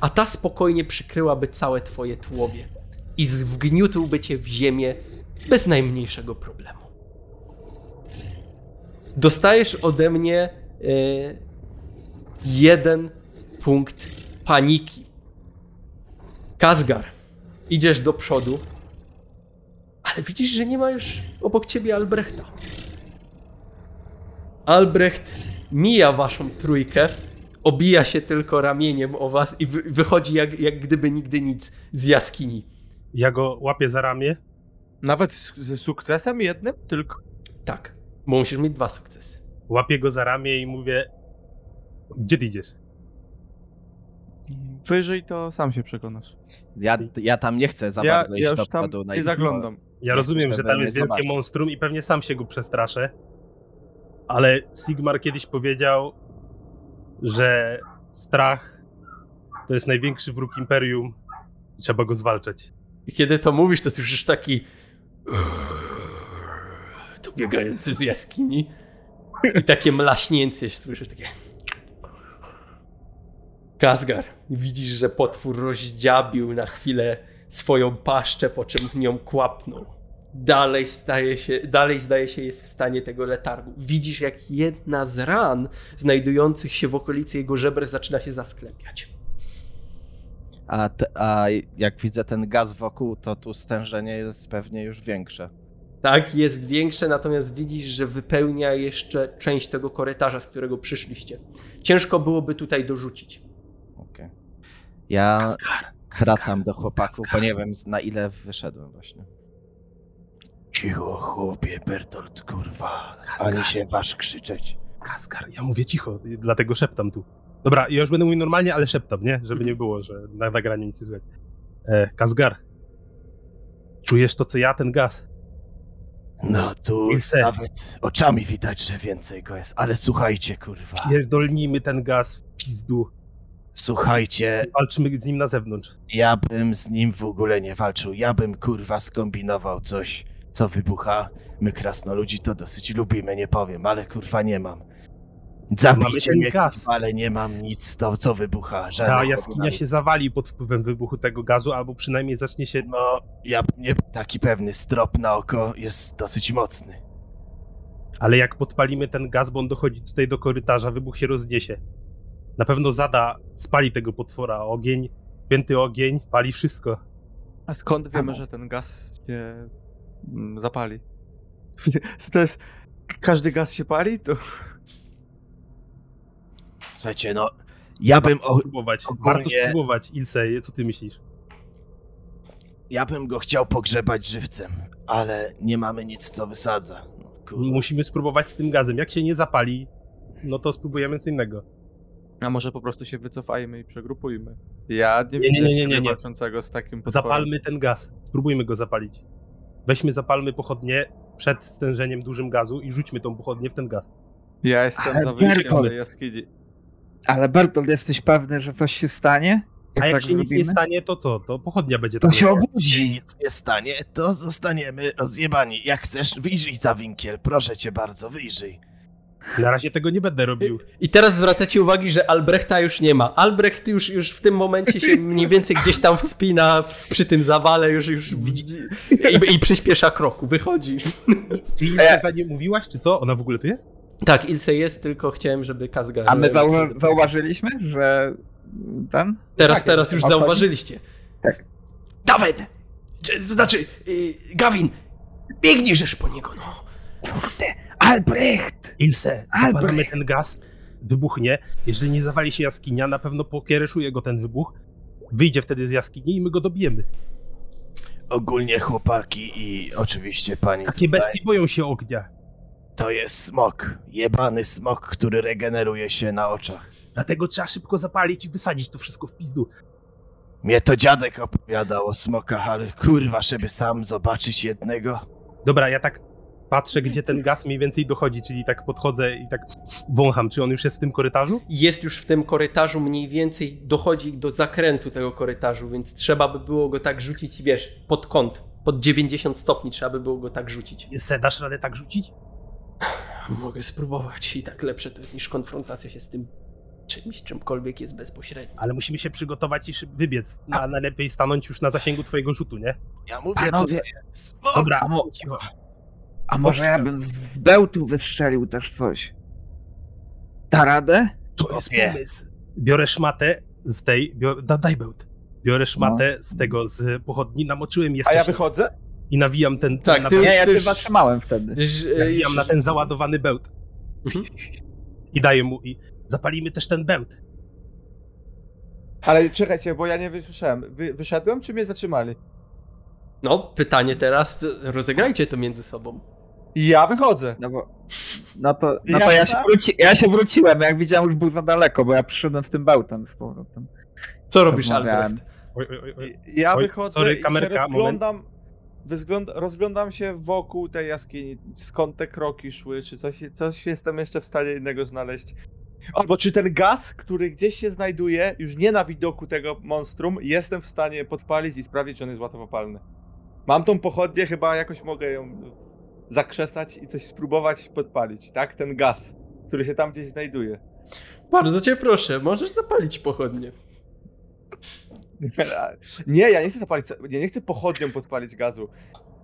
a ta spokojnie przykryłaby całe twoje tłowie i zwgniótłby cię w ziemię bez najmniejszego problemu. Dostajesz ode mnie e, jeden punkt paniki. Kazgar, idziesz do przodu, ale widzisz, że nie ma już obok ciebie Albrechta. Albrecht mija waszą trójkę, obija się tylko ramieniem o was i wy, wychodzi jak, jak gdyby nigdy nic z jaskini. Ja go łapię za ramię. Nawet z, z sukcesem jednym tylko. Tak, bo musisz mieć dwa sukcesy. Łapię go za ramię i mówię Gdzie ty idziesz? Wyżej to sam się przekonasz. Ja, ja tam nie chcę za Ja, bardzo iść ja do już tam na nie ich- zaglądam. Ja rozumiem, że tam jest wielkie monstrum i pewnie sam się go przestraszę. Ale Sigmar kiedyś powiedział, że strach to jest największy wróg Imperium. i Trzeba go zwalczać. I kiedy to mówisz, to słyszysz taki dobiegający z jaskini i takie mlaśnięcie słyszysz takie Kazgar, widzisz, że potwór rozdziabił na chwilę swoją paszczę, po czym nią kłapnął. Dalej, staje się, dalej zdaje się jest w stanie tego letargu. Widzisz, jak jedna z ran znajdujących się w okolicy jego żeber zaczyna się zasklepiać. A, te, a jak widzę ten gaz wokół, to tu stężenie jest pewnie już większe. Tak, jest większe, natomiast widzisz, że wypełnia jeszcze część tego korytarza, z którego przyszliście. Ciężko byłoby tutaj dorzucić. Okej. Ja wracam do chłopaków, bo nie wiem na ile wyszedłem właśnie. Cicho, chłopie, Bertolt, kurwa. Ani się waż krzyczeć. Kaskar, ja mówię cicho, dlatego szeptam tu. Dobra, ja już będę mówił normalnie, ale szeptam, nie? Żeby nie było, że na nagraniu nic nie słychać. E, Kazgar, czujesz to, co ja, ten gaz? No tu Ilse. nawet oczami widać, że więcej go jest. Ale słuchajcie, kurwa. Pierdolnijmy ten gaz w pizdu. Słuchajcie, Walczymy z nim na zewnątrz. ja bym z nim w ogóle nie walczył. Ja bym, kurwa, skombinował coś, co wybucha. My krasnoludzi to dosyć lubimy, nie powiem, ale kurwa nie mam. Zabijcie mnie, gaz. ale nie mam nic, to co wybucha. Ta jaskinia się zawali pod wpływem wybuchu tego gazu, albo przynajmniej zacznie się... No, ja bym nie był taki pewny. Strop na oko jest dosyć mocny. Ale jak podpalimy ten gaz, bo on dochodzi tutaj do korytarza, wybuch się rozniesie. Na pewno zada, spali tego potwora. Ogień, pięty ogień, pali wszystko. A skąd wiemy, że ten gaz się mm, zapali? To jest. Każdy gaz się pali? To. Słuchajcie, no, ja bym, o, Spróbować. ogólnie- Warto spróbować. Ilse, co ty myślisz? ja bym go chciał pogrzebać żywcem, ale nie mamy nic, co wysadza. No, kurwa. Musimy spróbować z tym gazem. Jak się nie zapali, no to spróbujemy co innego. A może po prostu się wycofajmy i przegrupujmy? Ja nie Nie, widzę nie, nie, nie, nie. walczącego z takim potworem. Zapalmy ten gaz. Spróbujmy go zapalić. Weźmy, zapalmy pochodnie przed stężeniem dużym gazu i rzućmy tą pochodnię w ten gaz. Ja jestem Ale za wyjściem Bertolt. tej jaskini. Ale Bertolt, jesteś pewny, że coś się stanie? A jak tak się nic nie zrobimy? stanie, to co? To pochodnia będzie To tam. się się obudzi. nic nie stanie, to zostaniemy rozjebani. Jak chcesz, wyjrzyj za winkiel, proszę cię bardzo, wyjrzyj. Na razie tego nie będę robił. I teraz zwracacie uwagi, że Albrechta już nie ma. Albrecht już, już w tym momencie się mniej więcej gdzieś tam wspina przy tym zawale, już, już widzi i, i przyspiesza kroku, wychodzi. Czy Ilse za nie mówiłaś, czy co? Ona w ogóle tu jest? Tak, Ilse jest, tylko chciałem, żeby Kazgar... A my zauwa- zauważyliśmy, że ten? Teraz, Tak, teraz już odchodzi? zauważyliście. Tak. Dawid! To znaczy, y, Gawin, biegniesz po niego, no. Albrecht! Ilse, zapalamy ten gaz, wybuchnie. Jeżeli nie zawali się jaskinia, na pewno pokiereszuje go ten wybuch. Wyjdzie wtedy z jaskini i my go dobijemy. Ogólnie chłopaki i oczywiście pani Takie tutaj, bestie boją się ognia. to jest smok. Jebany smok, który regeneruje się na oczach. Dlatego trzeba szybko zapalić i wysadzić to wszystko w pizdu. Mnie to dziadek opowiadał o smokach, ale kurwa, żeby sam zobaczyć jednego. Dobra, ja tak patrzę, gdzie ten gaz mniej więcej dochodzi, czyli tak podchodzę i tak wącham, czy on już jest w tym korytarzu? Jest już w tym korytarzu mniej więcej, dochodzi do zakrętu tego korytarzu, więc trzeba by było go tak rzucić, wiesz, pod kąt. Pod 90 stopni trzeba by było go tak rzucić. Se, dasz radę tak rzucić? Mogę spróbować i tak lepsze to jest niż konfrontacja się z tym czymś, czymkolwiek jest bezpośrednio. Ale musimy się przygotować i szyb- wybiec. A najlepiej stanąć już na zasięgu twojego rzutu, nie? Ja mówię, co Panowie, to jest smok. Dobra, cicho. A może ja bym z bełtu wystrzelił też coś? Da radę? To jest Chłopie. pomysł. Biorę szmatę z tej, bior, da, daj bełt. Biorę szmatę z tego, z pochodni, namoczyłem je A ja wychodzę? i nawijam ten, Tak, na, ty- Nie, ja już- zatrzymałem wtedy. nawijam na ten załadowany bełt. Mhm. I daję mu i zapalimy też ten bełt. Ale czekajcie, bo ja nie wysłyszałem. Wy, wyszedłem, czy mnie zatrzymali? No, pytanie teraz, rozegrajcie to między sobą. Ja wychodzę. No bo. No to, no Ja to ja, się tak? wróci, ja się wróciłem, jak widziałem, już był za daleko, bo ja przyszedłem z tym bełtem z powrotem. Co robisz. Albrecht? Oj, oj, oj. Ja Oj, wychodzę sorry, i kamerka, się rozglądam. Wyzgląd, rozglądam się wokół tej jaskini, skąd te kroki szły, czy coś, coś jestem jeszcze w stanie innego znaleźć. Albo czy ten gaz, który gdzieś się znajduje, już nie na widoku tego monstrum, jestem w stanie podpalić i sprawić, czy on jest łatwopalny. Mam tą pochodnię, chyba jakoś mogę ją zakrzesać i coś spróbować podpalić, tak? Ten gaz, który się tam gdzieś znajduje. Bardzo cię proszę, możesz zapalić pochodnie. Nie, ja nie chcę zapalić, ja nie chcę pochodnią podpalić gazu.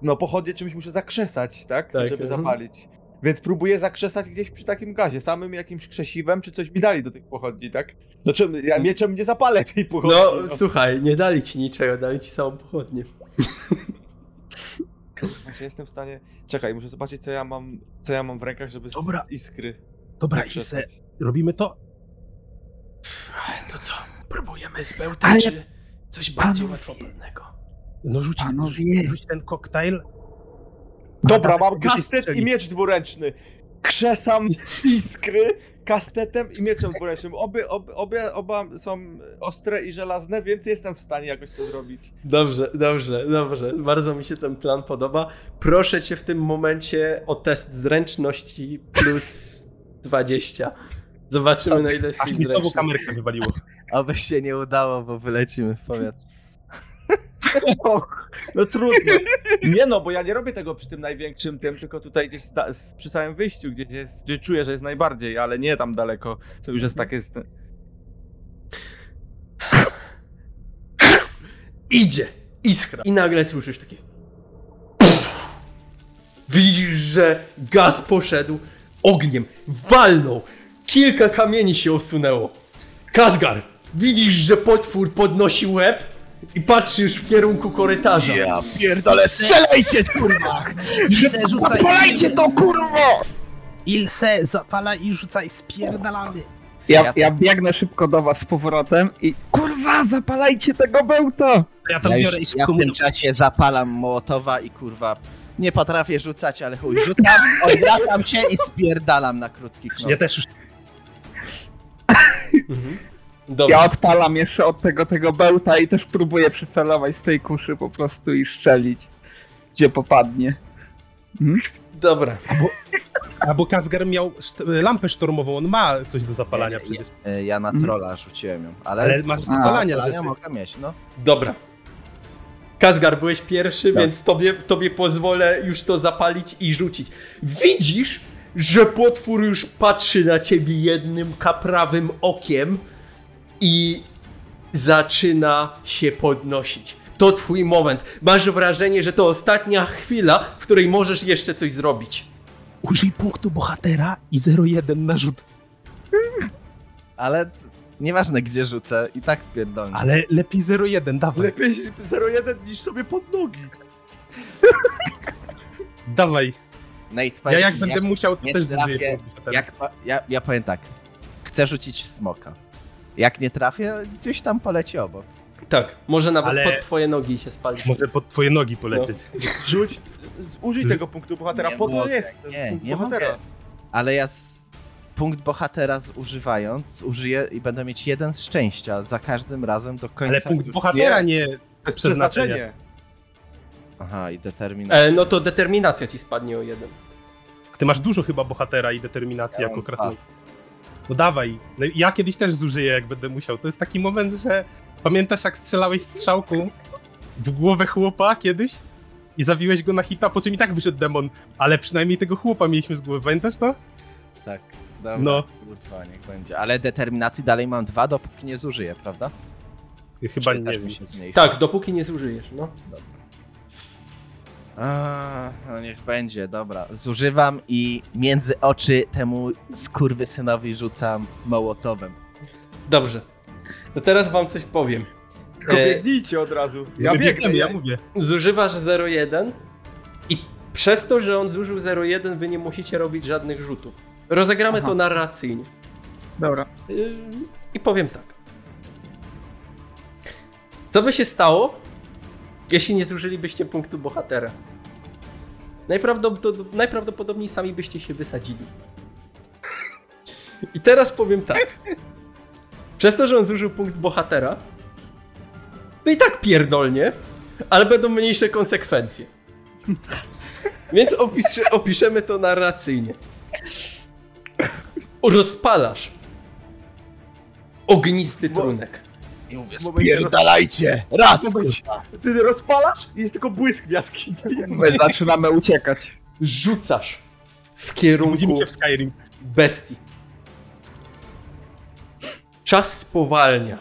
No pochodnie czymś muszę zakrzesać, tak? Tak, Żeby mhm. zapalić. Więc próbuję zakrzesać gdzieś przy takim gazie, samym jakimś krzesiwem, czy coś mi dali do tych pochodni, tak? No czym, ja mieczem nie zapalę tej pochodni. No, słuchaj, nie dali ci niczego, dali ci samą pochodnię. Właśnie jestem w stanie... Czekaj, muszę zobaczyć co ja mam, co ja mam w rękach, żeby Dobra. z iskry Dobra, Ilse, zakrzesać. robimy to? To co, próbujemy z bełtem, Ale- czy coś bardziej Panowie. No rzuć, Panowie. rzuć, ten koktajl. Dobra, mam kastet i miecz dwuręczny. Krzesam iskry kastetem i mieczem dwuręcznym. Obie, obie, obie, oba są ostre i żelazne, więc jestem w stanie jakoś to zrobić. Dobrze, dobrze, dobrze. Bardzo mi się ten plan podoba. Proszę cię w tym momencie o test zręczności plus 20. Zobaczymy na ile jesteś zręczny. kamerkę wywaliło. Oby się nie udało, bo wylecimy w powietrze. No trudno. Nie no, bo ja nie robię tego przy tym największym tym, tylko tutaj gdzieś sta- przy samym wyjściu, gdzie, jest, gdzie czuję, że jest najbardziej, ale nie tam daleko, co już jest takie... st- Idzie! Iskra! I nagle słyszysz takie... Widzisz, że gaz poszedł ogniem. Walnął! Kilka kamieni się osunęło. Kazgar! Widzisz, że potwór podnosi łeb i patrzy już w kierunku korytarza. Ja pierdolę, strzelajcie, kurwa! Ilse, rzucaj! Polajcie to kurwo! Ilse, zapalaj i rzucaj, spierdalamy! Ja, ja biegnę szybko do was z powrotem i kurwa, zapalajcie tego bełta! Ja tam Ja, biorę i ja w tym czasie zapalam Mołotowa i kurwa nie potrafię rzucać, ale chuj, rzucam, odwracam się i spierdalam na krótki knop. Ja też już Mhm. Dobra. Ja odpalam jeszcze od tego tego bełta i też próbuję przycelować z tej kuszy po prostu i szczelić, gdzie popadnie. Dobra. A bo Kazgar miał szt- lampę sztormową, on ma coś do zapalania Ja- przecież. E, Ja na Mhm. trolla rzuciłem ją, ale, Ale masz A, zapalania, że mogę mieć, no. Dobra. Kazgar, byłeś pierwszy, Tak. więc tobie, tobie pozwolę już to zapalić i rzucić. Widzisz, że potwór już patrzy na ciebie jednym kaprawym okiem i zaczyna się podnosić. To twój moment. Masz wrażenie, że to ostatnia chwila, w której możesz jeszcze coś zrobić. Użyj punktu bohatera i 0,1 na rzut. Ale nieważne gdzie rzucę, i tak pierdolę. Ale lepiej 0,1, dawaj. Lepiej 0,1 niż sobie pod nogi. Dawaj. Nate, Ja jak będę musiał, to też trafię, jak ja, ja powiem tak. Chcę rzucić w smoka. Jak nie trafię, gdzieś tam poleci obok. Tak, może nawet Ale- pod twoje nogi się spalić. Może pod twoje nogi polecieć. Rzuć, użyj tego punktu bohatera, Nie po to jest nie, punkt nie bohatera. mogę. Ale ja z... punkt bohatera zużywając, użyję i będę mieć jeden z szczęścia za każdym razem do końca. Ale punkt bohatera nie To jest przeznaczenie. przeznaczenie. Aha, i determinacja. E, no to determinacja ci spadnie o jeden. Ty masz dużo chyba bohatera i determinacji Ja jako krasnolud. No dawaj. No, Ja kiedyś też zużyję, jak będę musiał. To jest taki moment, że pamiętasz jak strzelałeś strzałką w głowę chłopa kiedyś? I zawiłeś go na hita, po czym i tak wyszedł demon. Ale przynajmniej tego chłopa mieliśmy z głowy. Pamiętasz to? Tak, dobra, No. kurwa, niech będzie. Ale determinacji dalej mam dwa, dopóki nie zużyję, prawda? Chyba Czy nie wiem. Tak, dopóki nie zużyjesz, no. A, no niech będzie, dobra. Zużywam i między oczy temu skurwysynowi rzucam mołotowem. Dobrze. To teraz wam coś powiem. Tylko E, biegnijcie od razu. Ja biegnę, ja mówię. zużywasz 0,1 i przez to, że on zużył 0,1 wy nie musicie robić żadnych rzutów. Rozegramy Aha. to narracyjnie. Dobra. Yy, I powiem tak. Co by się stało, jeśli nie zużylibyście punktu bohatera? Najprawdopodobniej, najprawdopodobniej sami byście się wysadzili. I teraz powiem tak. Przez to, że on zużył punkt bohatera, to i tak pierdolnie, ale będą mniejsze konsekwencje. Więc opisz, opiszemy to narracyjnie. Rozpalasz ognisty trunek. I mówię, spierdalajcie! Raz! Ty rozpalasz i jest tylko błysk w jaskini. My zaczynamy uciekać. Rzucasz w kierunku się w Skyrim. bestii. Czas spowalnia.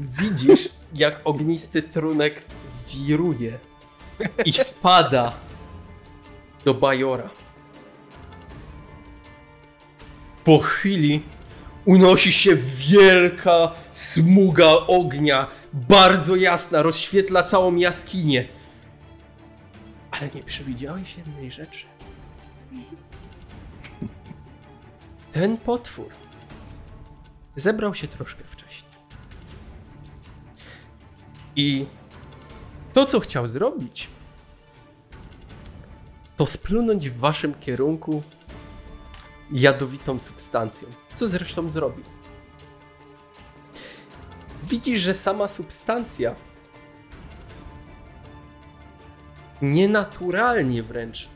Widzisz, jak ognisty trunek wiruje i wpada do Bajora. Po chwili unosi się wielka smuga ognia, bardzo jasna, rozświetla całą jaskinię. Ale nie przewidziałeś jednej rzeczy. Ten potwór zebrał się troszkę wcześniej. I to, co chciał zrobić, to splunąć w waszym kierunku jadowitą substancją, co zresztą zrobił. Widzisz, że sama substancja nienaturalnie wręcz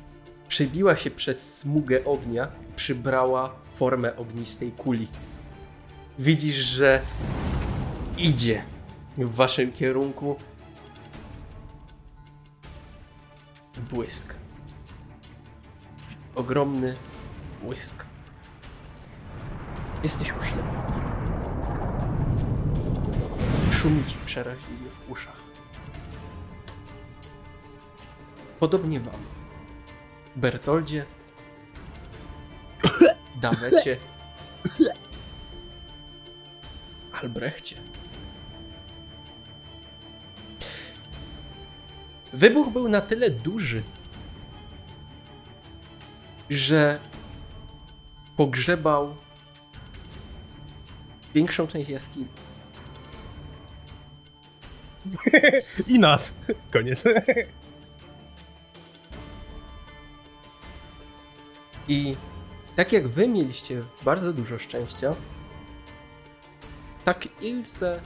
przebiła się przez smugę ognia, przybrała formę ognistej kuli. Widzisz, że idzie w waszym kierunku błysk. Ogromny błysk. Jesteś oślepiony. Szumi ci przeraźliwie w uszach. Podobnie wam. Bertoldzie, Dawecie, Albrechcie. Wybuch był na tyle duży, że pogrzebał większą część jaskini. I nas. Koniec. I tak jak wy mieliście bardzo dużo szczęścia, tak Ilse